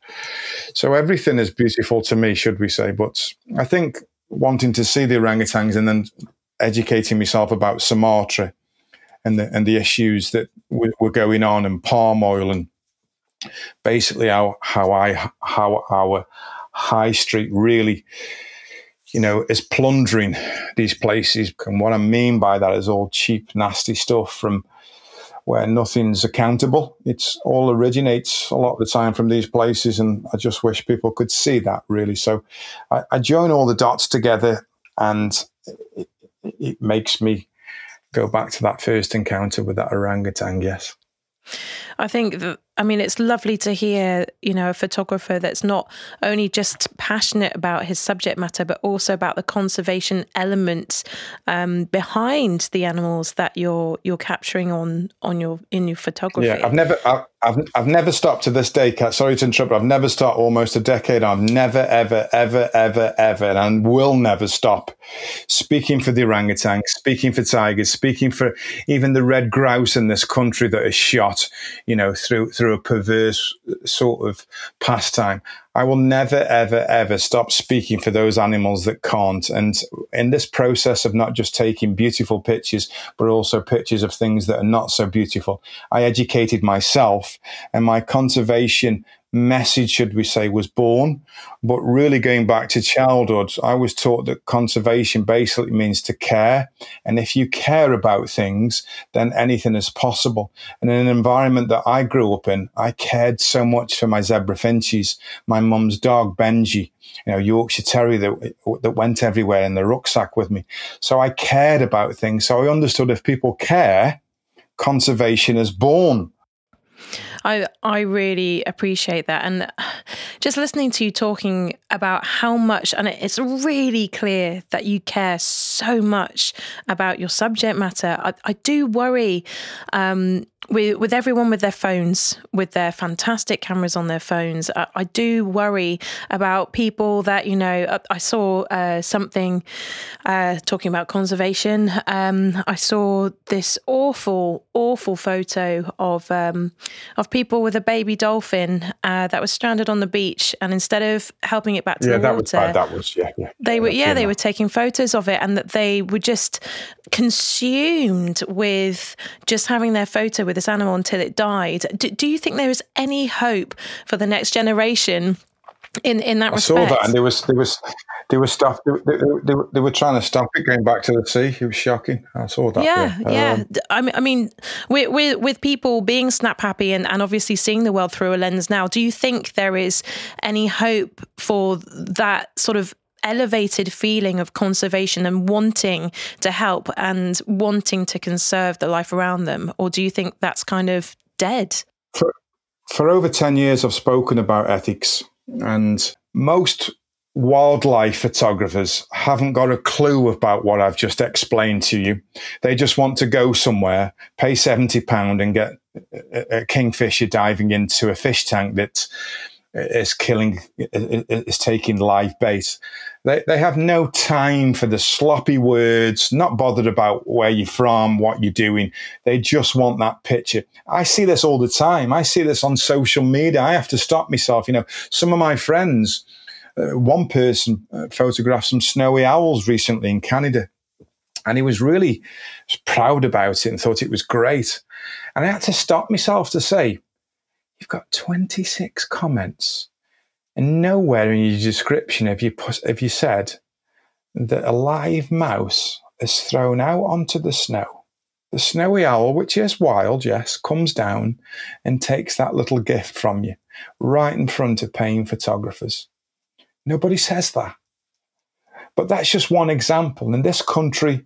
So everything is beautiful to me, should we say. But I think wanting to see the orangutans and then educating myself about Sumatra and the, and the issues that were going on and palm oil and basically how how I how our high street really you know is plundering these places. And what I mean by that is all cheap nasty stuff from where nothing's accountable. It's all originates a lot of the time from these places and I just wish people could see that really. So I, I join all the dots together and it, it makes me go back to that first encounter with that orangutan yes. I think that I mean, it's lovely to hear, you know, a photographer that's not only just passionate about his subject matter, but also about the conservation elements um, behind the animals that you're you're capturing on on your in your photography. Yeah, I've never I, I've I've never stopped to this day. Sorry to interrupt. I've never stopped almost a decade. I've never, ever, ever, ever, ever, and will never stop speaking for the orangutan, speaking for tigers, speaking for even the red grouse in this country that is shot, you know, through through a perverse uh, sort of pastime. I will never, ever, ever stop speaking for those animals that can't. And in this process of not just taking beautiful pictures, but also pictures of things that are not so beautiful, I educated myself and my conservation message, should we say, was born. But really going back to childhood, I was taught that conservation basically means to care. And if you care about things, then anything is possible. And in an environment that I grew up in, I cared so much for my zebra finches, my mum's dog, Benji, you know, Yorkshire Terrier that, that went everywhere in the rucksack with me. So I cared about things. So I understood if people care, conservation is born. I I really appreciate that, and just listening to you talking about how much, and it's really clear that you care so much about your subject matter. I, I do worry um, with with everyone with their phones, with their fantastic cameras on their phones. I, I do worry about people that you know. I, I saw uh, something uh, talking about conservation. Um, I saw this awful, awful photo of um, of people with a baby dolphin uh, that was stranded on the beach, and instead of helping it back to yeah, the that water, was. That was yeah, yeah. They were yeah, they that. were taking photos of it, and that they were just consumed with just having their photo with this animal until it died. Do, do you think there is any hope for the next generation? In, in that respect? I respect, saw that, and there was there was there was stuff they, they, they, were, they were trying to stop it going back to the sea. It was shocking. I saw that. Yeah, yeah. yeah. Um, I mean, I mean, with, with with people being snap happy and, and obviously seeing the world through a lens now, do you think there is any hope for that sort of elevated feeling of conservation and wanting to help and wanting to conserve the life around them, or do you think that's kind of dead? for, for over 10 years, I've spoken about ethics, and most wildlife photographers haven't got a clue about what I've just explained to you. They just want to go somewhere, pay £70 and get a, a kingfisher diving into a fish tank that is killing, is taking live bait. They, they have no time for the sloppy words, not bothered about where you're from, what you're doing. They just want that picture. I see this all the time. I see this on social media. I have to stop myself. You know, some of my friends, uh, one person uh, photographed some snowy owls recently in Canada. And he was really proud about it and thought it was great. And I had to stop myself to say, You've got 26 comments, and nowhere in your description have you, have you said that a live mouse is thrown out onto the snow. The snowy owl, which is wild, yes, comes down and takes that little gift from you right in front of paying photographers. Nobody says that. But that's just one example. In this country,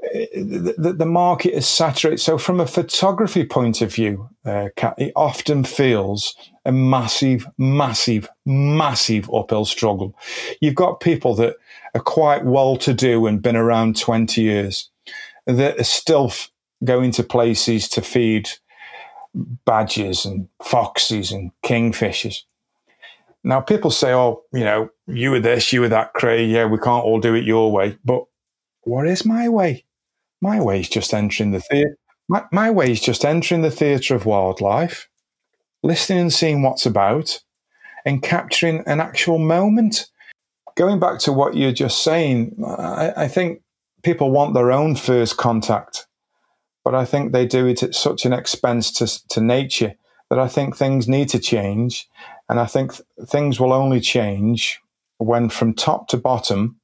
the, the market is saturated. So, from a photography point of view, uh, it often feels a massive, massive, massive uphill struggle. You've got people that are quite well to do and been around 20 years that are still going to places to feed badgers and foxes and kingfishers. Now, people say, oh, you know, you were this, you were that, Craig. Yeah, we can't all do it your way. But what is my way? My way is just entering the theatre. My, my way is just entering the theatre of wildlife, listening and seeing what's about, and capturing an actual moment. Going back to what you're just saying, I, I think people want their own first contact, but I think they do it at such an expense to, to nature that I think things need to change. And I think th- things will only change when, from top to bottom,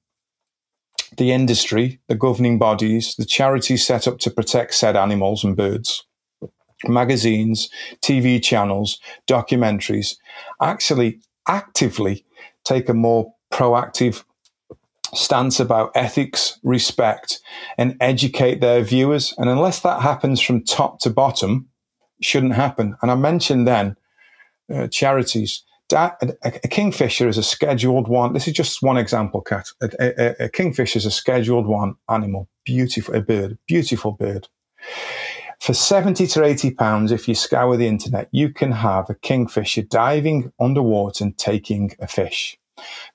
the industry, the governing bodies, the charities set up to protect said animals and birds, magazines, TV channels, documentaries actually actively take a more proactive stance about ethics, respect, and educate their viewers. And unless that happens from top to bottom, shouldn't happen. And I mentioned then uh, charities a, kingfisher is a scheduled one. This is just one example, Kat. A, a, a, kingfisher is a scheduled one animal, beautiful, a bird, beautiful bird. For 70 to 80 pounds, if you scour the internet, you can have a kingfisher diving underwater and taking a fish.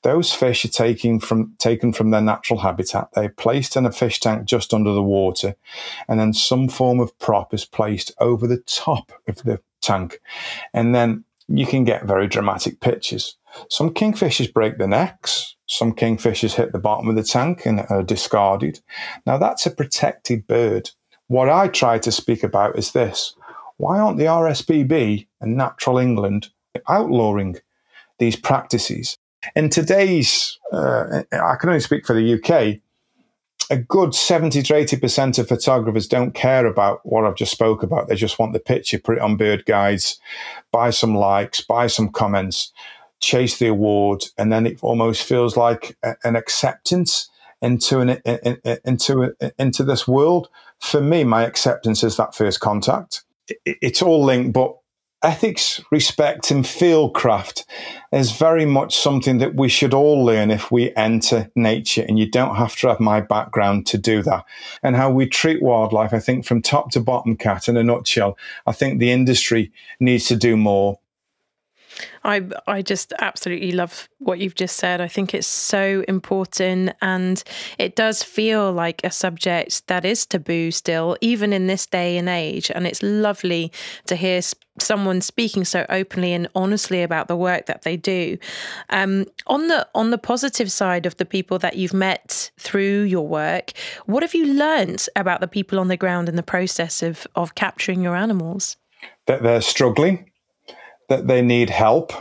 Those fish are taken from, taken from their natural habitat. They're placed in a fish tank just under the water, and then some form of prop is placed over the top of the tank. And then you can get very dramatic pictures. Some kingfishers break their necks. Some kingfishers hit the bottom of the tank and are discarded. Now, that's a protected bird. What I try to speak about is this why aren't the RSPB and Natural England outlawing these practices? In today's, uh, I can only speak for the UK, a good 70 to 80% of photographers don't care about what I've just spoke about. They just want the picture, put it on bird guides, buy some likes, buy some comments, chase the award. And then it almost feels like a, an acceptance into an, in, in, into, into this world. For me, my acceptance is that first contact. It, it's all linked, but ethics, respect, and fieldcraft is very much something that we should all learn if we enter nature. And you don't have to have my background to do that. And how we treat wildlife, I think, from top to bottom, Kat in a nutshell, I think the industry needs to do more. I I just absolutely love what you've just said. I think it's so important and it does feel like a subject that is taboo still even in this day and age and it's lovely to hear someone speaking so openly and honestly about the work that they do. Um, on the on the positive side of the people that you've met through your work, what have you learned about the people on the ground in the process of of capturing your animals? That they're struggling that they need help,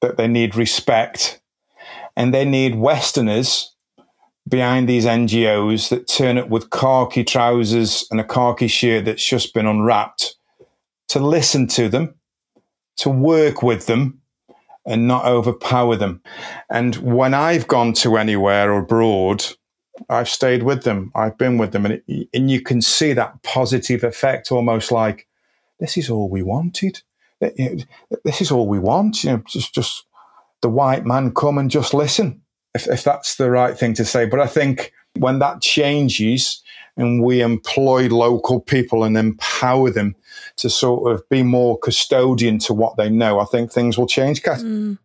that they need respect, and they need Westerners behind these NGOs that turn up with khaki trousers and a khaki shirt that's just been unwrapped to listen to them, to work with them, and not overpower them. And when I've gone to anywhere abroad, I've stayed with them. I've been with them, and, it, and you can see that positive effect, almost like this is all we wanted this is all we want. You know, just just the white man come and just listen, if, if that's the right thing to say. But I think when that changes and we employ local people and empower them to sort of be more custodian to what they know, I think things will change, Kat. Mm.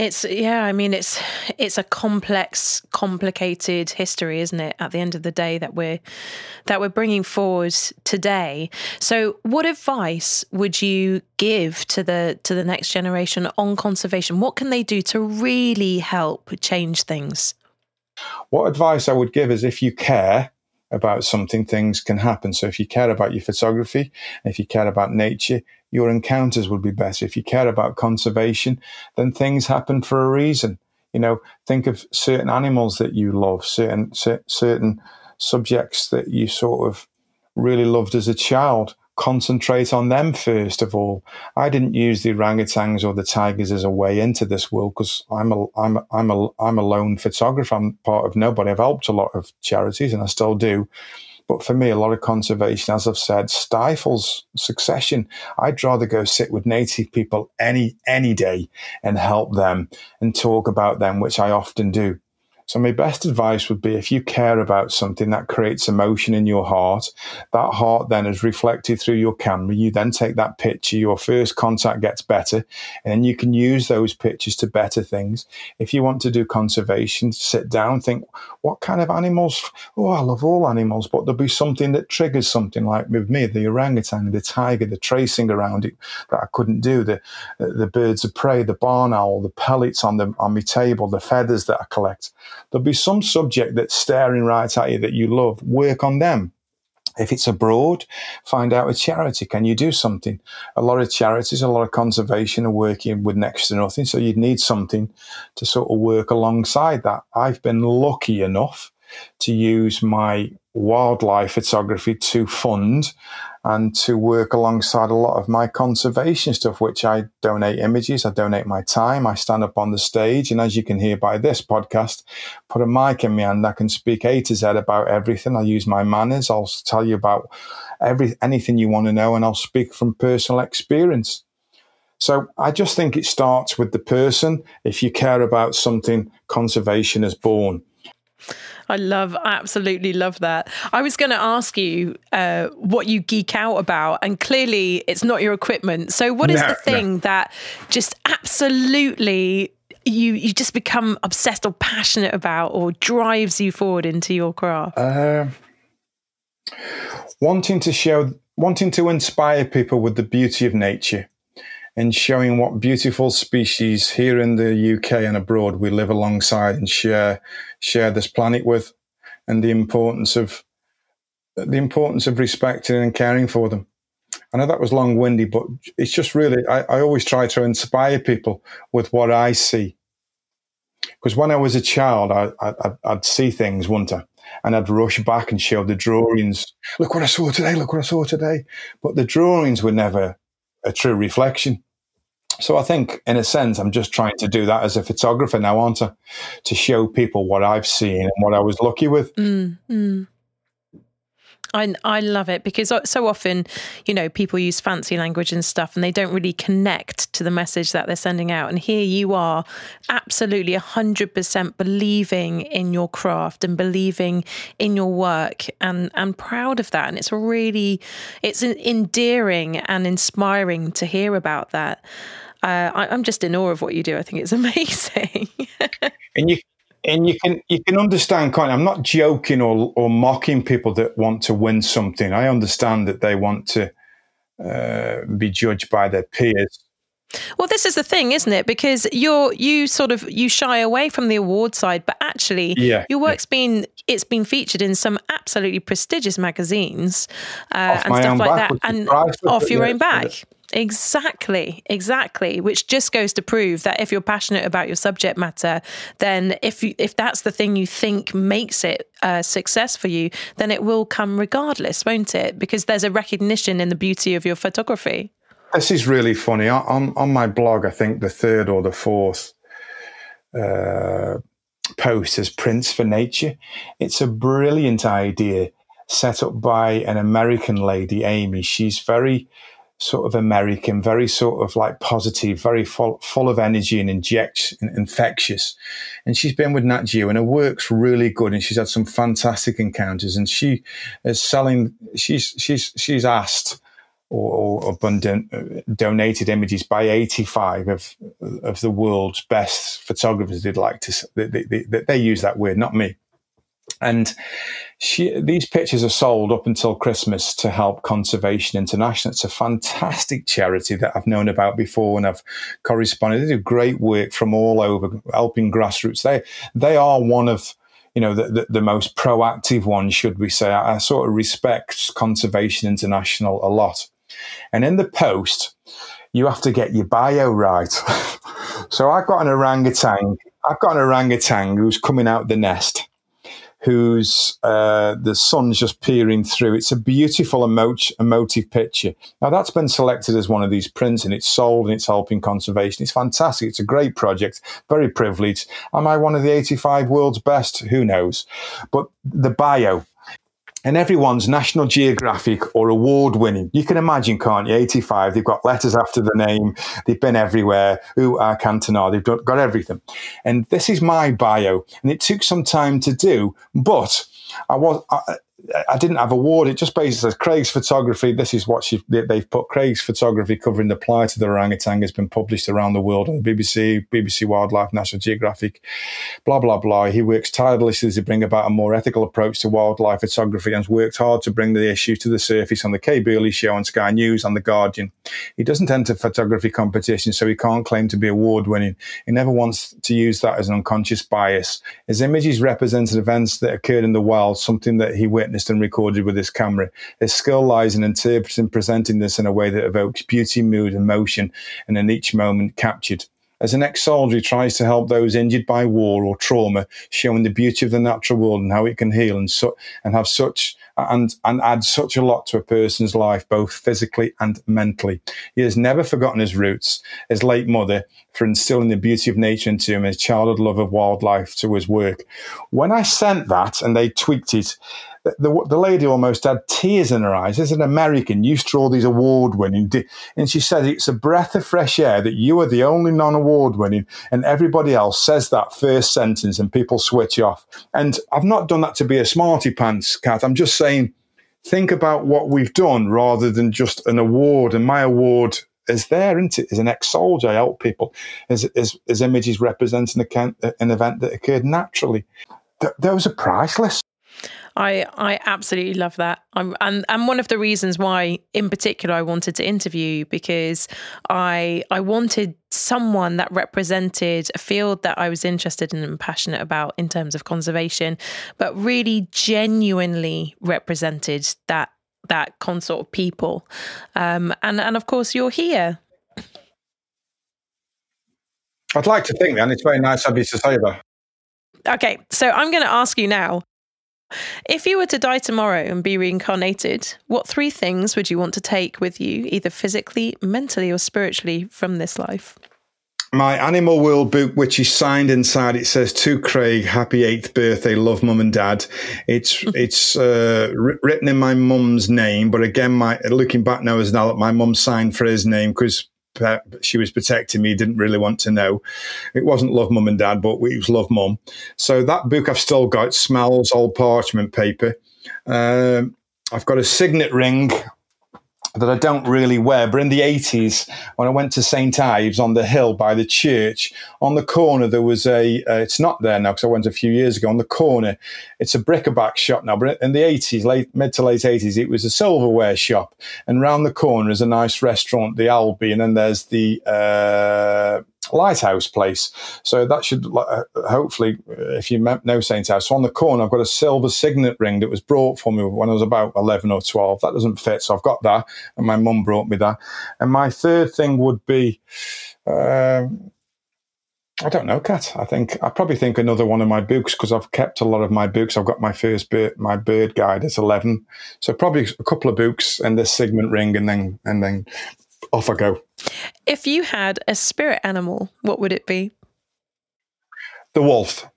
It's yeah, I mean it's it's a complex, complicated history, isn't it? At the end of the day, that we're that we're bringing forward today. So, what advice would you give to the to the next generation on conservation? What can they do to really help change things? What advice I would give is if you care, about something, things can happen. So if you care about your photography, if you care about nature, your encounters will be better. If you care about conservation, then things happen for a reason. You know, think of certain animals that you love, certain certain subjects that you sort of really loved as a child. Concentrate on them first of all. I didn't use the orangutans or the tigers as a way into this world because I'm a I'm a, I'm a I'm a lone photographer. I'm part of nobody. I've helped a lot of charities and I still do but for me, a lot of conservation, as I've said, stifles succession. I'd rather go sit with native people any any day and help them and talk about them, which I often do. So my best advice would be if you care about something that creates emotion in your heart, that heart then is reflected through your camera. You then take that picture, your first contact gets better, and then you can use those pictures to better things. If you want to do conservation, sit down, think, what kind of animals? Oh, I love all animals, but there'll be something that triggers something like with me, the orangutan, the tiger, the tracing around it that I couldn't do, the the birds of prey, the barn owl, the pellets on the on my table, the feathers that I collect There'll be some subject that's staring right at you that you love. Work on them. If it's abroad, find out a charity. Can you do something? A lot of charities, a lot of conservation are working with next to nothing. So you'd need something to sort of work alongside that. I've been lucky enough to use my wildlife photography to fund and to work alongside a lot of my conservation stuff, which I donate images, I donate my time, I stand up on the stage. And as you can hear by this podcast, put a mic in my hand, I can speak A to Z about everything. I use my manners. I'll tell you about every anything you want to know, and I'll speak from personal experience. So I just think it starts with the person. If you care about something, conservation is born. I love, absolutely love that. I was going to ask you uh, what you geek out about, and clearly it's not your equipment. So, what is no, the thing no. that just absolutely you you just become obsessed or passionate about, or drives you forward into your craft? Uh, wanting to show, wanting to inspire people with the beauty of nature and showing what beautiful species here in the UK and abroad we live alongside and share share this planet with, and the importance of the importance of respecting and caring for them. I know that was long winded, but it's just really I, I always try to inspire people with what I see. Because when I was a child, I, I, I'd see things, wouldn't I? and I'd rush back and show the drawings. Look what I saw today. Look what I saw today. But the drawings were never a true reflection. So I think, in a sense, I'm just trying to do that as a photographer now, aren't I? To show people what I've seen and what I was lucky with. Mm, mm. I, I love it because so often, you know, people use fancy language and stuff and they don't really connect to the message that they're sending out. And here you are absolutely 100% believing in your craft and believing in your work and, and proud of that. And it's really, it's endearing and inspiring to hear about that. Uh, I, I'm just in awe of what you do. I think it's amazing. and you and you can you can understand kind of, I'm not joking or or mocking people that want to win something. I understand that they want to uh, be judged by their peers. Well, this is the thing, isn't it? Because you're you sort of you shy away from the award side, but actually, yeah, your work's yeah. been it's been featured in some absolutely prestigious magazines uh, and stuff like that, and off your own back. Exactly, exactly. Which just goes to prove that if you're passionate about your subject matter, then if you, if that's the thing you think makes it a success for you, then it will come regardless, won't it? Because there's a recognition in the beauty of your photography. This is really funny. On on my blog, I think the third or the fourth uh, post is Prints for Nature. It's a brilliant idea set up by an American lady, Amy. She's very sort of American, very sort of like positive, very full, full of energy and injects and infectious. And she's been with Nat Geo and her work's really good. And she's had some fantastic encounters and she is selling, she's, she's, she's asked or, or abundant donated images by 85 of, of the world's best photographers. They'd like to, they, they, they, they use that word, not me. And she, these pictures are sold up until Christmas to help Conservation International. It's a fantastic charity that I've known about before and I've corresponded. They do great work from all over, helping grassroots. They they are one of you know the, the, the most proactive ones, should we say? I, I sort of respect Conservation International a lot. And in the post, you have to get your bio right. so I've got an orangutan. I've got an orangutan who's coming out the nest whose uh, the sun's just peering through. It's a beautiful emo- emotive picture. Now that's been selected as one of these prints, and it's sold, and it's helping conservation. It's fantastic. It's a great project. Very privileged. Am I one of the 85 world's best? Who knows? But the bio and everyone's National Geographic or award winning. You can imagine, can't you? 85, they've got letters after the name, they've been everywhere. Who are Cantona? They've got everything. And this is my bio, and it took some time to do, but I was. I, I didn't have a ward. It just basically says Craig's photography. This is what she, they've put. Craig's photography covering the plight of the orangutan has been published around the world on the BBC, BBC Wildlife, National Geographic, blah, blah, blah. He works tirelessly to bring about a more ethical approach to wildlife photography and has worked hard to bring the issue to the surface on the Kay Burley Show on Sky News and The Guardian. He doesn't enter photography competitions, so he can't claim to be award winning. He never wants to use that as an unconscious bias. His images represented events that occurred in the wild, something that he witnessed witnessed and recorded with his camera. His skill lies in interpreting and presenting this in a way that evokes beauty, mood, emotion, and in each moment captured. As an ex soldier, he tries to help those injured by war or trauma, showing the beauty of the natural world and how it can heal and, su- and have such and, and add such a lot to a person's life, both physically and mentally. He has never forgotten his roots, his late mother, for instilling the beauty of nature into him, his childhood love of wildlife to his work. When I sent that and they tweaked it, the, the lady almost had tears in her eyes. As an American, used to all these award winning, and she said it's a breath of fresh air that you are the only non award winning, and everybody else says that first sentence, and people switch off. And I've not done that to be a smarty pants Kat. I'm just saying, think about what we've done rather than just an award. And my award is there, isn't it? As an ex-soldier, I help people. As, as, as images representing an event that occurred naturally. Th- those are priceless. I I absolutely love that. I'm, and and one of the reasons why, in particular, I wanted to interview because I I wanted someone that represented a field that I was interested in and passionate about in terms of conservation, but really genuinely represented that that consort of people. Um, and and of course, you're here. I'd like to think, and it's very nice of you to say that. Okay, so I'm going to ask you now if you were to die tomorrow and be reincarnated, what three things would you want to take with you, either physically, mentally, or spiritually, from this life? my Animal World book, which is signed inside, it says to Craig, "Happy eighth birthday, love, mum and dad." It's it's uh, written in my mum's name, but again, my looking back now is now that my mum signed for his name because she was protecting me, didn't really want to know. It wasn't love mum and dad, but it was love mum. So that book I've still got. smells old parchment paper. Um, I've got a signet ring that I don't really wear. But in the 80s, when I went to St. Ives on the hill by the church, on the corner, there was a, uh, it's not there now because I went a few years ago, on the corner, it's a bric-a-brac shop now. But in the 80s, late, mid to late 80s, it was a silverware shop. And round the corner is a nice restaurant, the Albee. And then there's the, uh, lighthouse place. So that should uh, hopefully, if you know Saint House, so on the corner, I've got a silver signet ring that was brought for me when I was about 11 or 12. That doesn't fit. So I've got that. And my mum brought me that. And my third thing would be, um, I don't know, Kat. I think I probably think another one of my books because I've kept a lot of my books. I've got my first bird, my bird guide at eleven, so probably a couple of books and this signet ring, and then and then off I go. If you had a spirit animal, what would it be? The wolf.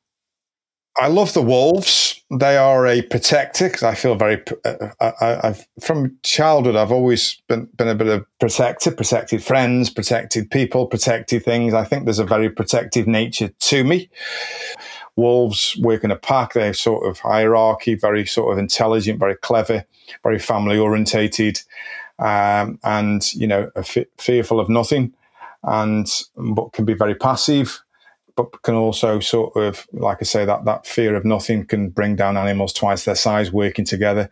I love the wolves. They are a protector because I feel very. Uh, uh, I, have from childhood. I've always been been a bit of protector, protected friends, protected people, protected things. I think there's a very protective nature to me. Wolves work in a pack. They're sort of hierarchy, very sort of intelligent, very clever, very family orientated um, and you know fearful of nothing, and but can be very passive, but can also sort of like I say that that fear of nothing can bring down animals twice their size working together.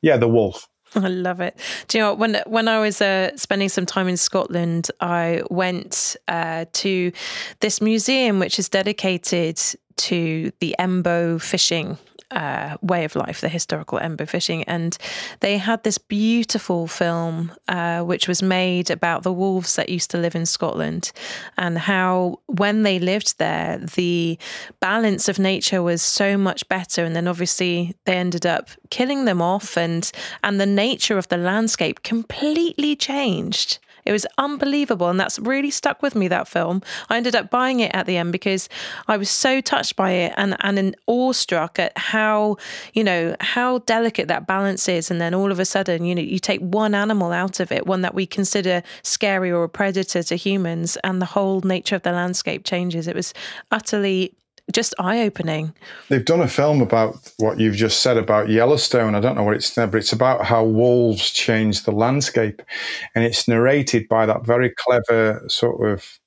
Yeah, the wolf. I love it. Do you know when when I was uh, spending some time in Scotland, I went uh, to this museum which is dedicated to the Embo fishing uh, way of life, the historical Embo fishing. And they had this beautiful film uh, which was made about the wolves that used to live in Scotland and how, when they lived there, the balance of nature was so much better. And then obviously they ended up killing them off, and, and the nature of the landscape completely changed. It was unbelievable. And that's really stuck with me, that film. I ended up buying it at the end because I was so touched by it and, and awestruck at how, you know, how delicate that balance is. And then all of a sudden, you know, you take one animal out of it, one that we consider scary or a predator to humans, and the whole nature of the landscape changes. It was utterly just eye opening. They've done a film about what you've just said about Yellowstone. I don't know what it's, but it's about how wolves change the landscape, and it's narrated by that very clever sort of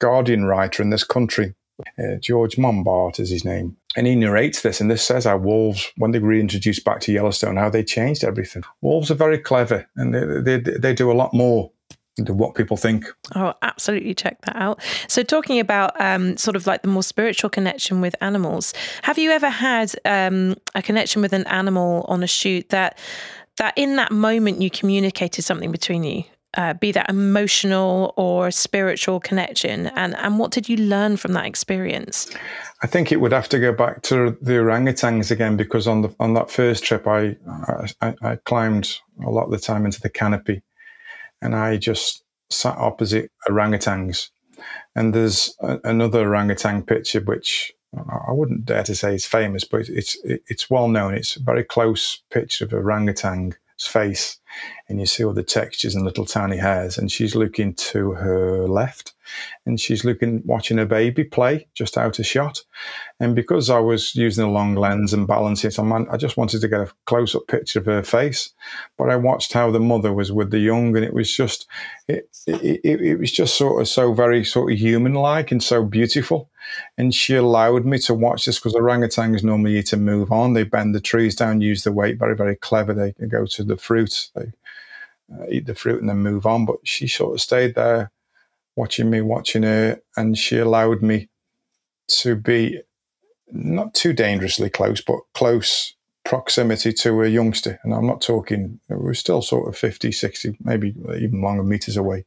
Guardian writer in this country. Uh, George Monbiot is his name. And he narrates this, and this says how wolves, when they reintroduced back to Yellowstone, how they changed everything. Wolves are very clever, and they, they, they do a lot more what people think. Oh, absolutely check that out. So, talking about um, sort of like the more spiritual connection with animals, have you ever had um, a connection with an animal on a shoot that that in that moment you communicated something between you? Uh, be that emotional or spiritual connection, and and what did you learn from that experience? I think it would have to go back to the orangutans again because on the on that first trip, I I, I climbed a lot of the time into the canopy, and I just sat opposite orangutans. And there's a, another orangutan picture which I wouldn't dare to say is famous, but it's it's well known. It's a very close picture of a orangutan's face, and you see all the textures and little tiny hairs. And she's looking to her left, and she's looking, watching her baby play just out of shot. And because I was using a long lens and balancing it on, I just wanted to get a close up picture of her face. But I watched how the mother was with the young, and it was just, it, it, it was just sort of so very sort of human like and so beautiful. And she allowed me to watch this because orangutans normally eat and move on. They bend the trees down, use the weight, very, very clever. They can go to the fruit, they uh, eat the fruit and then move on. But she sort of stayed there watching me, watching her, and she allowed me to be not too dangerously close, but close proximity to a youngster. And I'm not talking, we're still sort of 50, 60, maybe even longer meters away.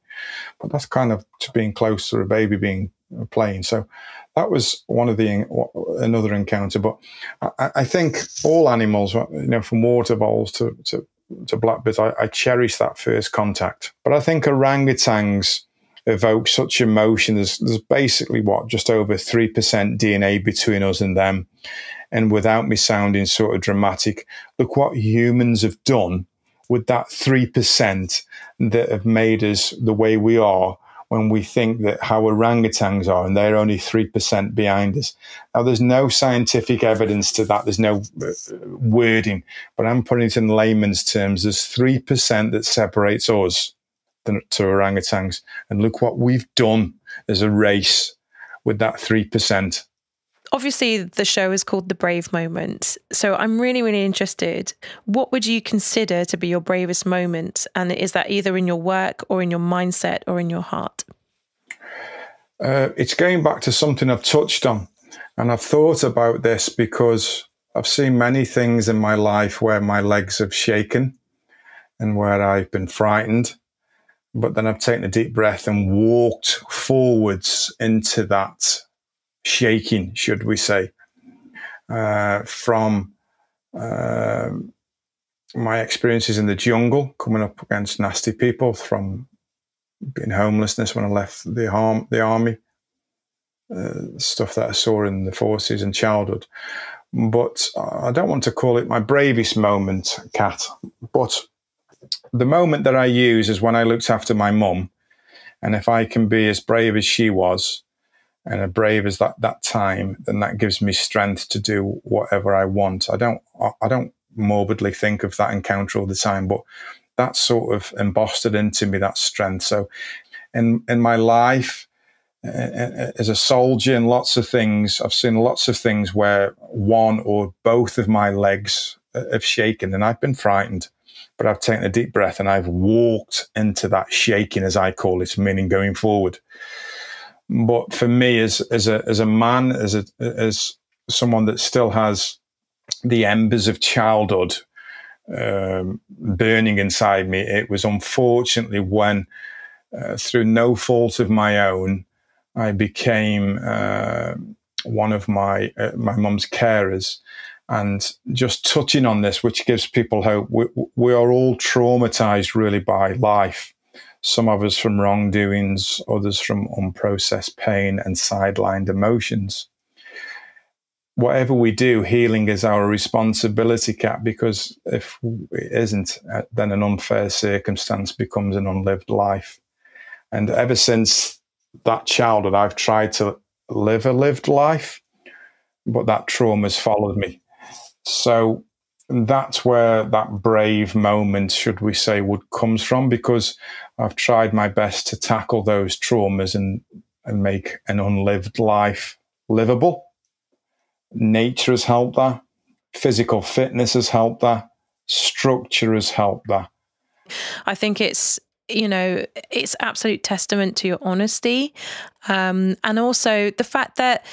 But that's kind of to being close to a baby being uh, playing. So that was one of the another encounter. But I, I think all animals, uh, you know, from water voles to, to, to blackbirds, I, I cherish that first contact. But I think orangutans, evoke such emotion. There's, there's basically what just over 3% DNA between us and them. And without me sounding sort of dramatic, look what humans have done with that 3% that have made us the way we are when we think that how orangutans are, and they're only 3% behind us. Now, there's no scientific evidence to that. There's no uh, wording, but I'm putting it in layman's terms. There's 3% that separates us to orangutans. And look what we've done as a race with that 3% obviously the show is called the brave moment. So i'm really really interested. What would you consider to be your bravest moment? And is that either in your work or in your mindset or in your heart? Uh, it's going back to something i've touched on. And i've thought about this because i've seen many things in my life where my legs have shaken and where i've been frightened. But then i've taken a deep breath and walked forwards into that shaking, should we say, uh, from uh, my experiences in the jungle, coming up against nasty people, from being homelessness when I left the, the army, uh, stuff that I saw in the forces in childhood. But I don't want to call it my bravest moment, Kat. But the moment that I use is when I looked after my mum. And if I can be as brave as she was, and as brave as that that time, then that gives me strength to do whatever I want. I don't I don't morbidly think of that encounter all the time, but that sort of embossed it into me that strength. So, in in my life as a soldier and lots of things, I've seen lots of things where one or both of my legs uh, have shaken, and I've been frightened. But I've taken a deep breath and I've walked into that shaking, as I call it, meaning going forward. But for me, as as a as a man, as a as someone that still has the embers of childhood um, burning inside me, it was unfortunately when, uh, through no fault of my own, I became uh, one of my uh, my mum's carers. And just touching on this, which gives people hope, we, we are all traumatized really by life some of us from wrongdoings, others from unprocessed pain and sidelined emotions. Whatever we do, healing is our responsibility, Kat, because if it isn't, uh, then an unfair circumstance becomes an unlived life. And ever since that childhood, I've tried to live a lived life, but that trauma has followed me. So that's where that brave moment, should we say, would comes from because I've tried my best to tackle those traumas and, and make an unlived life livable. Nature has helped that. Physical fitness has helped that. Structure has helped that. I think it's you know it's absolute testament to your honesty um, and also the fact that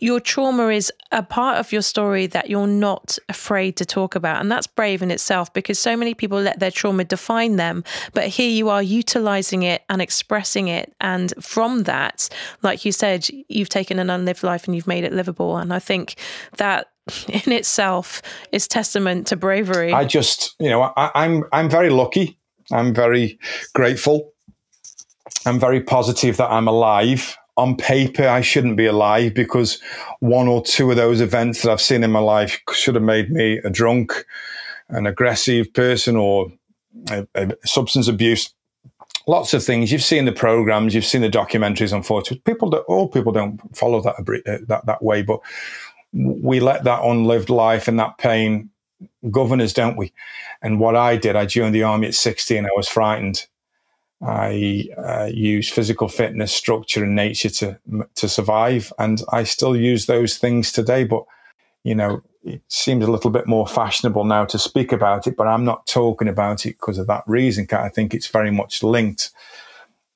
your trauma is a part of your story that you're not afraid to talk about. And that's brave in itself because so many people let their trauma define them. But here you are utilizing it and expressing it. And from that, like you said, you've taken an unlived life and you've made it livable. And I think that in itself is testament to bravery. I just, you know, I, I'm I'm very lucky. I'm very grateful. I'm very positive that I'm alive on paper, I shouldn't be alive because one or two of those events that I've seen in my life should have made me a drunk, an aggressive person, or a, a substance abuse. Lots of things. You've seen the programs, you've seen the documentaries. Unfortunately, people that all people don't follow that uh, that that way, but we let that unlived life and that pain govern us, don't we? And what I did, I joined the army at 16. I was frightened I uh, use physical fitness, structure, and nature to to survive, and I still use those things today. But you know, it seems a little bit more fashionable now to speak about it. But I'm not talking about it because of that reason. I think it's very much linked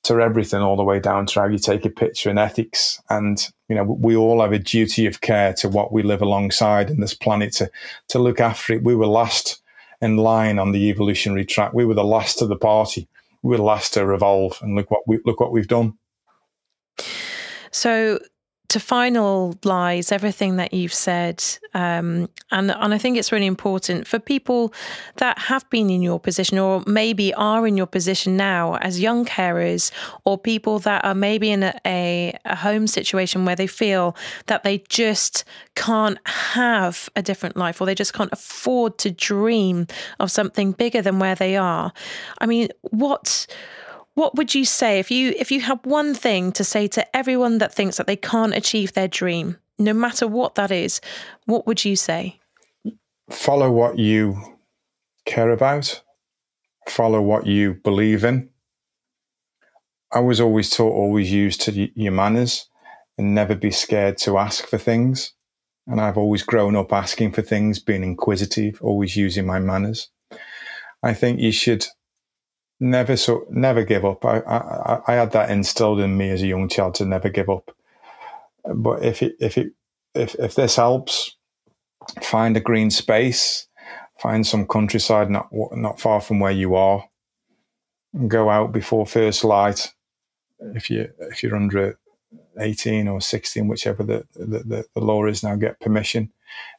to everything, all the way down to how you take a picture and ethics. And you know, we all have a duty of care to what we live alongside in this planet to to look after it. We were last in line on the evolutionary track. We were the last of the party we're last to revolve, and look what we look what we've done. So to finalize everything that you've said, um, and and I think it's really important for people that have been in your position, or maybe are in your position now as young carers, or people that are maybe in a, a, a home situation where they feel that they just can't have a different life, or they just can't afford to dream of something bigger than where they are. I mean, what what would you say if you if you had one thing to say to everyone that thinks that they can't achieve their dream, no matter what that is, what would you say? Follow what you care about. Follow what you believe in. I was always taught always use to your manners and never be scared to ask for things. And I've always grown up asking for things, being inquisitive, always using my manners. I think you should never so never give up. I, I I had that instilled in me as a young child to never give up. But if it if it if if this helps, find a green space, find some countryside not not far from where you are, go out before first light. If you if you're under 18 or 16, whichever the, the, the, the law is now, get permission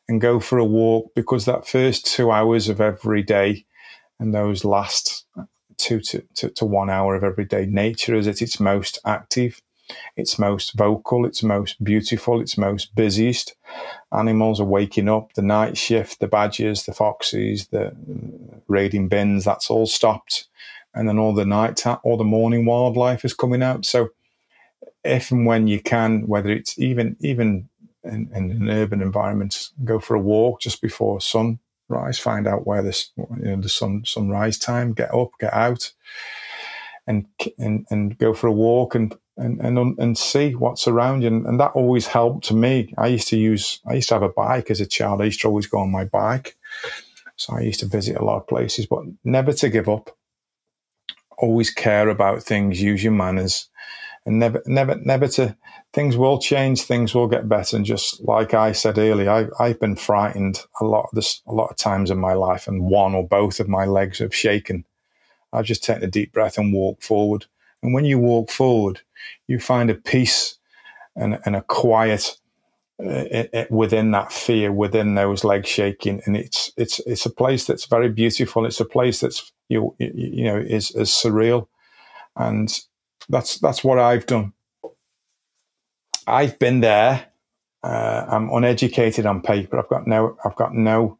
and go for a walk because that first two hours of every day and those last two to, to, to one hour of everyday nature is at its most active, its most vocal, its most beautiful, its most busiest. Animals are waking up, the night shift, the badgers, the foxes, the raiding bins, that's all stopped. And then all the night, all the morning wildlife is coming out. So if and when you can, whether it's even, even in, in an urban environment, go for a walk just before sun rise, find out where this, you know, the sun sunrise time, get up, get out, and and and go for a walk and and and and see what's around you. And, and that always helped to me. I used to use, I used to have a bike as a child. I used to always go on my bike, so I used to visit a lot of places, but never to give up. Always care about things, use your manners, and never, never, never to. Things will change. Things will get better. And just like I said earlier, I, I've been frightened a lot of this, a lot of times in my life, and one or both of my legs have shaken. I've just taken a deep breath and walked forward. And when you walk forward, you find a peace and, and a quiet it, uh, it, within that fear, within those legs shaking, and it's it's it's a place that's very beautiful. It's a place that's you you know is is surreal, and that's that's what I've done. I've been there. Uh, I'm uneducated on paper. I've got no I've got no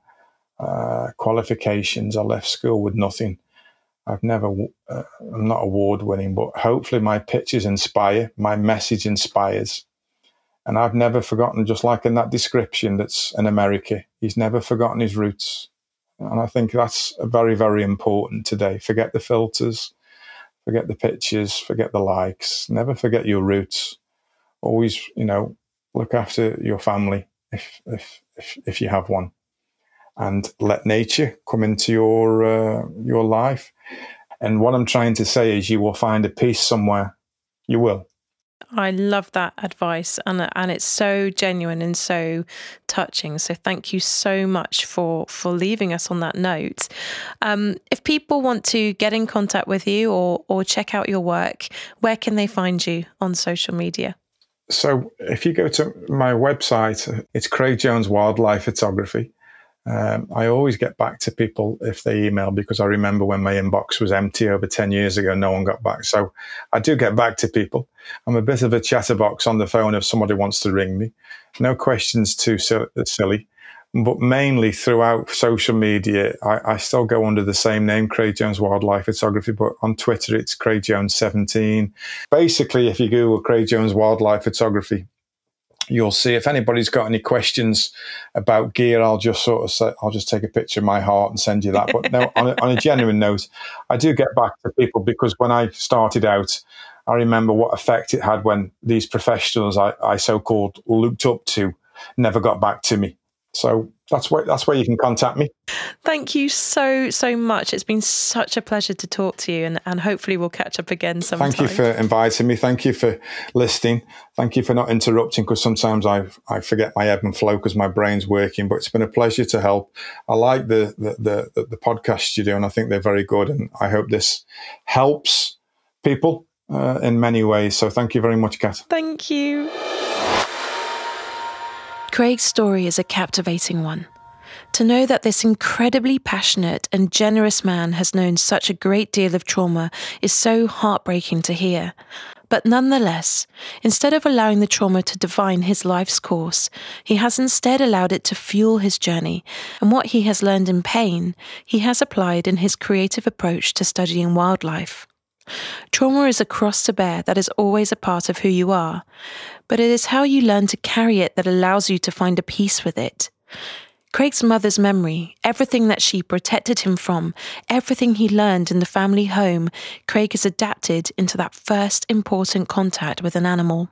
uh, qualifications. I left school with nothing. I've never uh, I'm not award winning, but hopefully my pictures inspire. My message inspires. And I've never forgotten, just like in that description that's in America, he's never forgotten his roots. And I think that's very, very important today. Forget the filters, forget the pictures, forget the likes, never forget your roots. Always, you know, look after your family if if if, if you have one, and let nature come into your uh, your life. And what I'm trying to say is, you will find a peace somewhere. You will. I love that advice, and and it's so genuine and so touching. So thank you so much for for leaving us on that note. Um, if people want to get in contact with you or or check out your work, where can they find you on social media? So if you go to my website, it's Craig Jones Wildlife Photography. Um, I always get back to people if they email because I remember when my inbox was empty over 10 years ago, no one got back. So I do get back to people. I'm a bit of a chatterbox on the phone if somebody wants to ring me. No questions too silly. But mainly throughout social media, I, I still go under the same name, Craig Jones Wildlife Photography, but on Twitter it's Craig Jones 17. Basically, if you Google Craig Jones Wildlife Photography, you'll see if anybody's got any questions about gear, I'll just sort of say, I'll just take a picture of my heart and send you that. But no, on a, on a genuine note, I do get back to people because when I started out, I remember what effect it had when these professionals I, I so called looked up to never got back to me. So that's where that's where you can contact me. Thank you so so much. It's been such a pleasure to talk to you, and, and hopefully we'll catch up again sometime. Thank you for inviting me. Thank you for listening. Thank you for not interrupting because sometimes I I forget my ebb and flow because my brain's working. But it's been a pleasure to help. I like the the the, the podcasts you do, and I think they're very good. And I hope this helps people uh, in many ways. So thank you very much, Kat. Thank you. Craig's story is a captivating one. To know that this incredibly passionate and generous man has known such a great deal of trauma is so heartbreaking to hear. But nonetheless, instead of allowing the trauma to define his life's course, he has instead allowed it to fuel his journey, and what he has learned in pain, he has applied in his creative approach to studying wildlife. Trauma is a cross to bear that is always a part of who you are, but it is how you learn to carry it that allows you to find a peace with it. Craig's mother's memory, everything that she protected him from, everything he learned in the family home, Craig has adapted into that first important contact with an animal.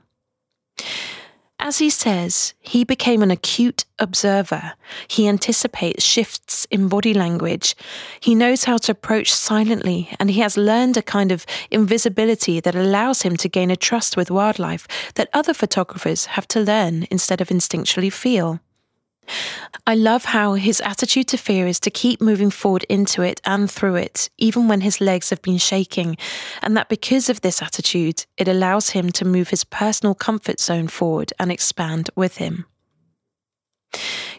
As he says, he became an acute observer. He anticipates shifts in body language. He knows how to approach silently, and he has learned a kind of invisibility that allows him to gain a trust with wildlife that other photographers have to learn instead of instinctually feel. I love how his attitude to fear is to keep moving forward into it and through it, even when his legs have been shaking, and that because of this attitude, it allows him to move his personal comfort zone forward and expand with him.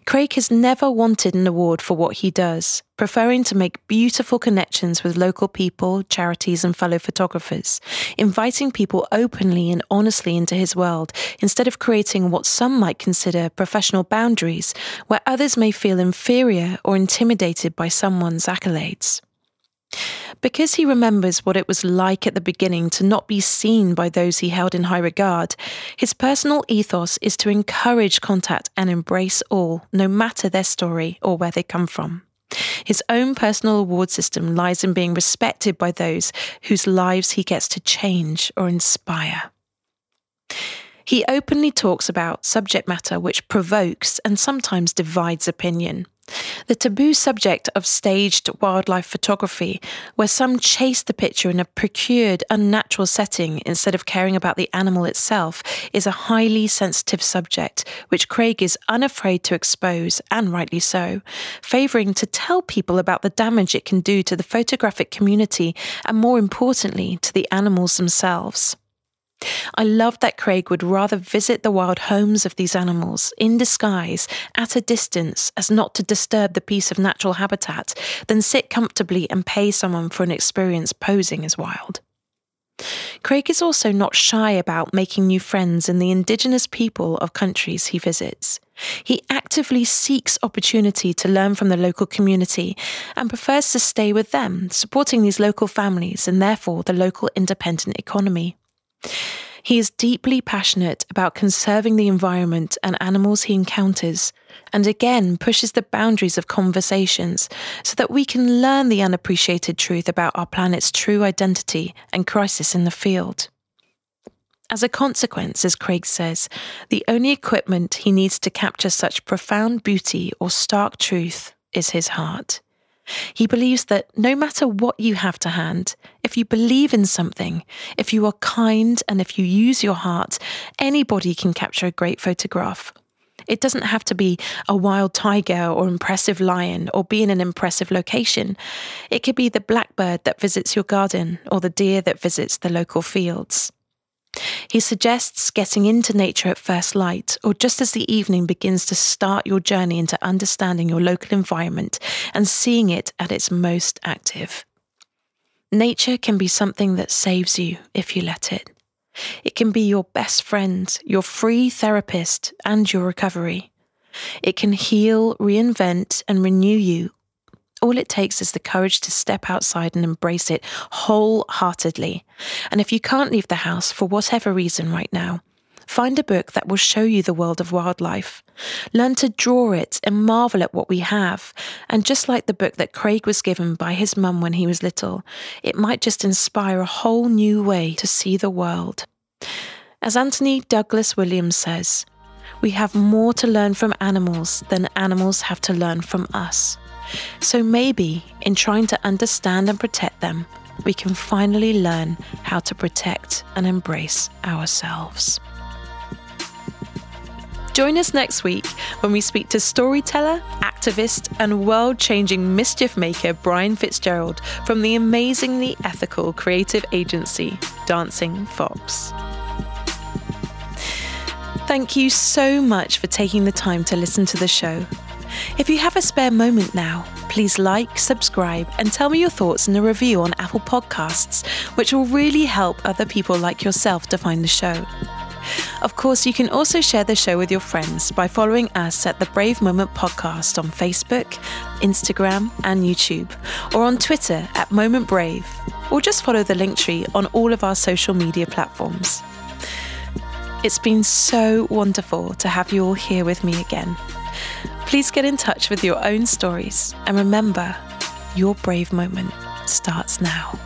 Craig has never wanted an award for what he does, preferring to make beautiful connections with local people, charities, and fellow photographers, inviting people openly and honestly into his world instead of creating what some might consider professional boundaries where others may feel inferior or intimidated by someone's accolades. Because he remembers what it was like at the beginning to not be seen by those he held in high regard, his personal ethos is to encourage contact and embrace all, no matter their story or where they come from. His own personal award system lies in being respected by those whose lives he gets to change or inspire. He openly talks about subject matter which provokes and sometimes divides opinion. The taboo subject of staged wildlife photography, where some chase the picture in a procured, unnatural setting instead of caring about the animal itself, is a highly sensitive subject, which Craig is unafraid to expose, and rightly so, favouring to tell people about the damage it can do to the photographic community and, more importantly, to the animals themselves. I love that Craig would rather visit the wild homes of these animals in disguise at a distance as not to disturb the peace of natural habitat than sit comfortably and pay someone for an experience posing as wild. Craig is also not shy about making new friends in the indigenous people of countries he visits. He actively seeks opportunity to learn from the local community and prefers to stay with them, supporting these local families and therefore the local independent economy. He is deeply passionate about conserving the environment and animals he encounters, and again pushes the boundaries of conversations so that we can learn the unappreciated truth about our planet's true identity and crisis in the field. As a consequence, as Craig says, the only equipment he needs to capture such profound beauty or stark truth is his heart. He believes that no matter what you have to hand, if you believe in something, if you are kind, and if you use your heart, anybody can capture a great photograph. It doesn't have to be a wild tiger or impressive lion or be in an impressive location. It could be the blackbird that visits your garden or the deer that visits the local fields. He suggests getting into nature at first light, or just as the evening begins to start your journey into understanding your local environment and seeing it at its most active. Nature can be something that saves you if you let it. It can be your best friend, your free therapist, and your recovery. It can heal, reinvent, and renew you all it takes is the courage to step outside and embrace it wholeheartedly. And if you can't leave the house for whatever reason right now, find a book that will show you the world of wildlife. Learn to draw it and marvel at what we have. And just like the book that Craig was given by his mum when he was little, it might just inspire a whole new way to see the world. As Anthony Douglas Williams says, we have more to learn from animals than animals have to learn from us. So maybe in trying to understand and protect them, we can finally learn how to protect and embrace ourselves. Join us next week when we speak to storyteller, activist, and world changing mischief maker Brian Fitzgerald from the amazingly ethical creative agency Dancing Fox. Thank you so much for taking the time to listen to the show. If you have a spare moment now, please like, subscribe, and tell me your thoughts in a review on Apple Podcasts, which will really help other people like yourself to find the show. Of course, you can also share the show with your friends by following us at the Brave Moment Podcast on Facebook, Instagram, and YouTube, or on Twitter at Moment Brave, or just follow the Linktree on all of our social media platforms. It's been so wonderful to have you all here with me again. Please get in touch with your own stories and remember, your brave moment starts now.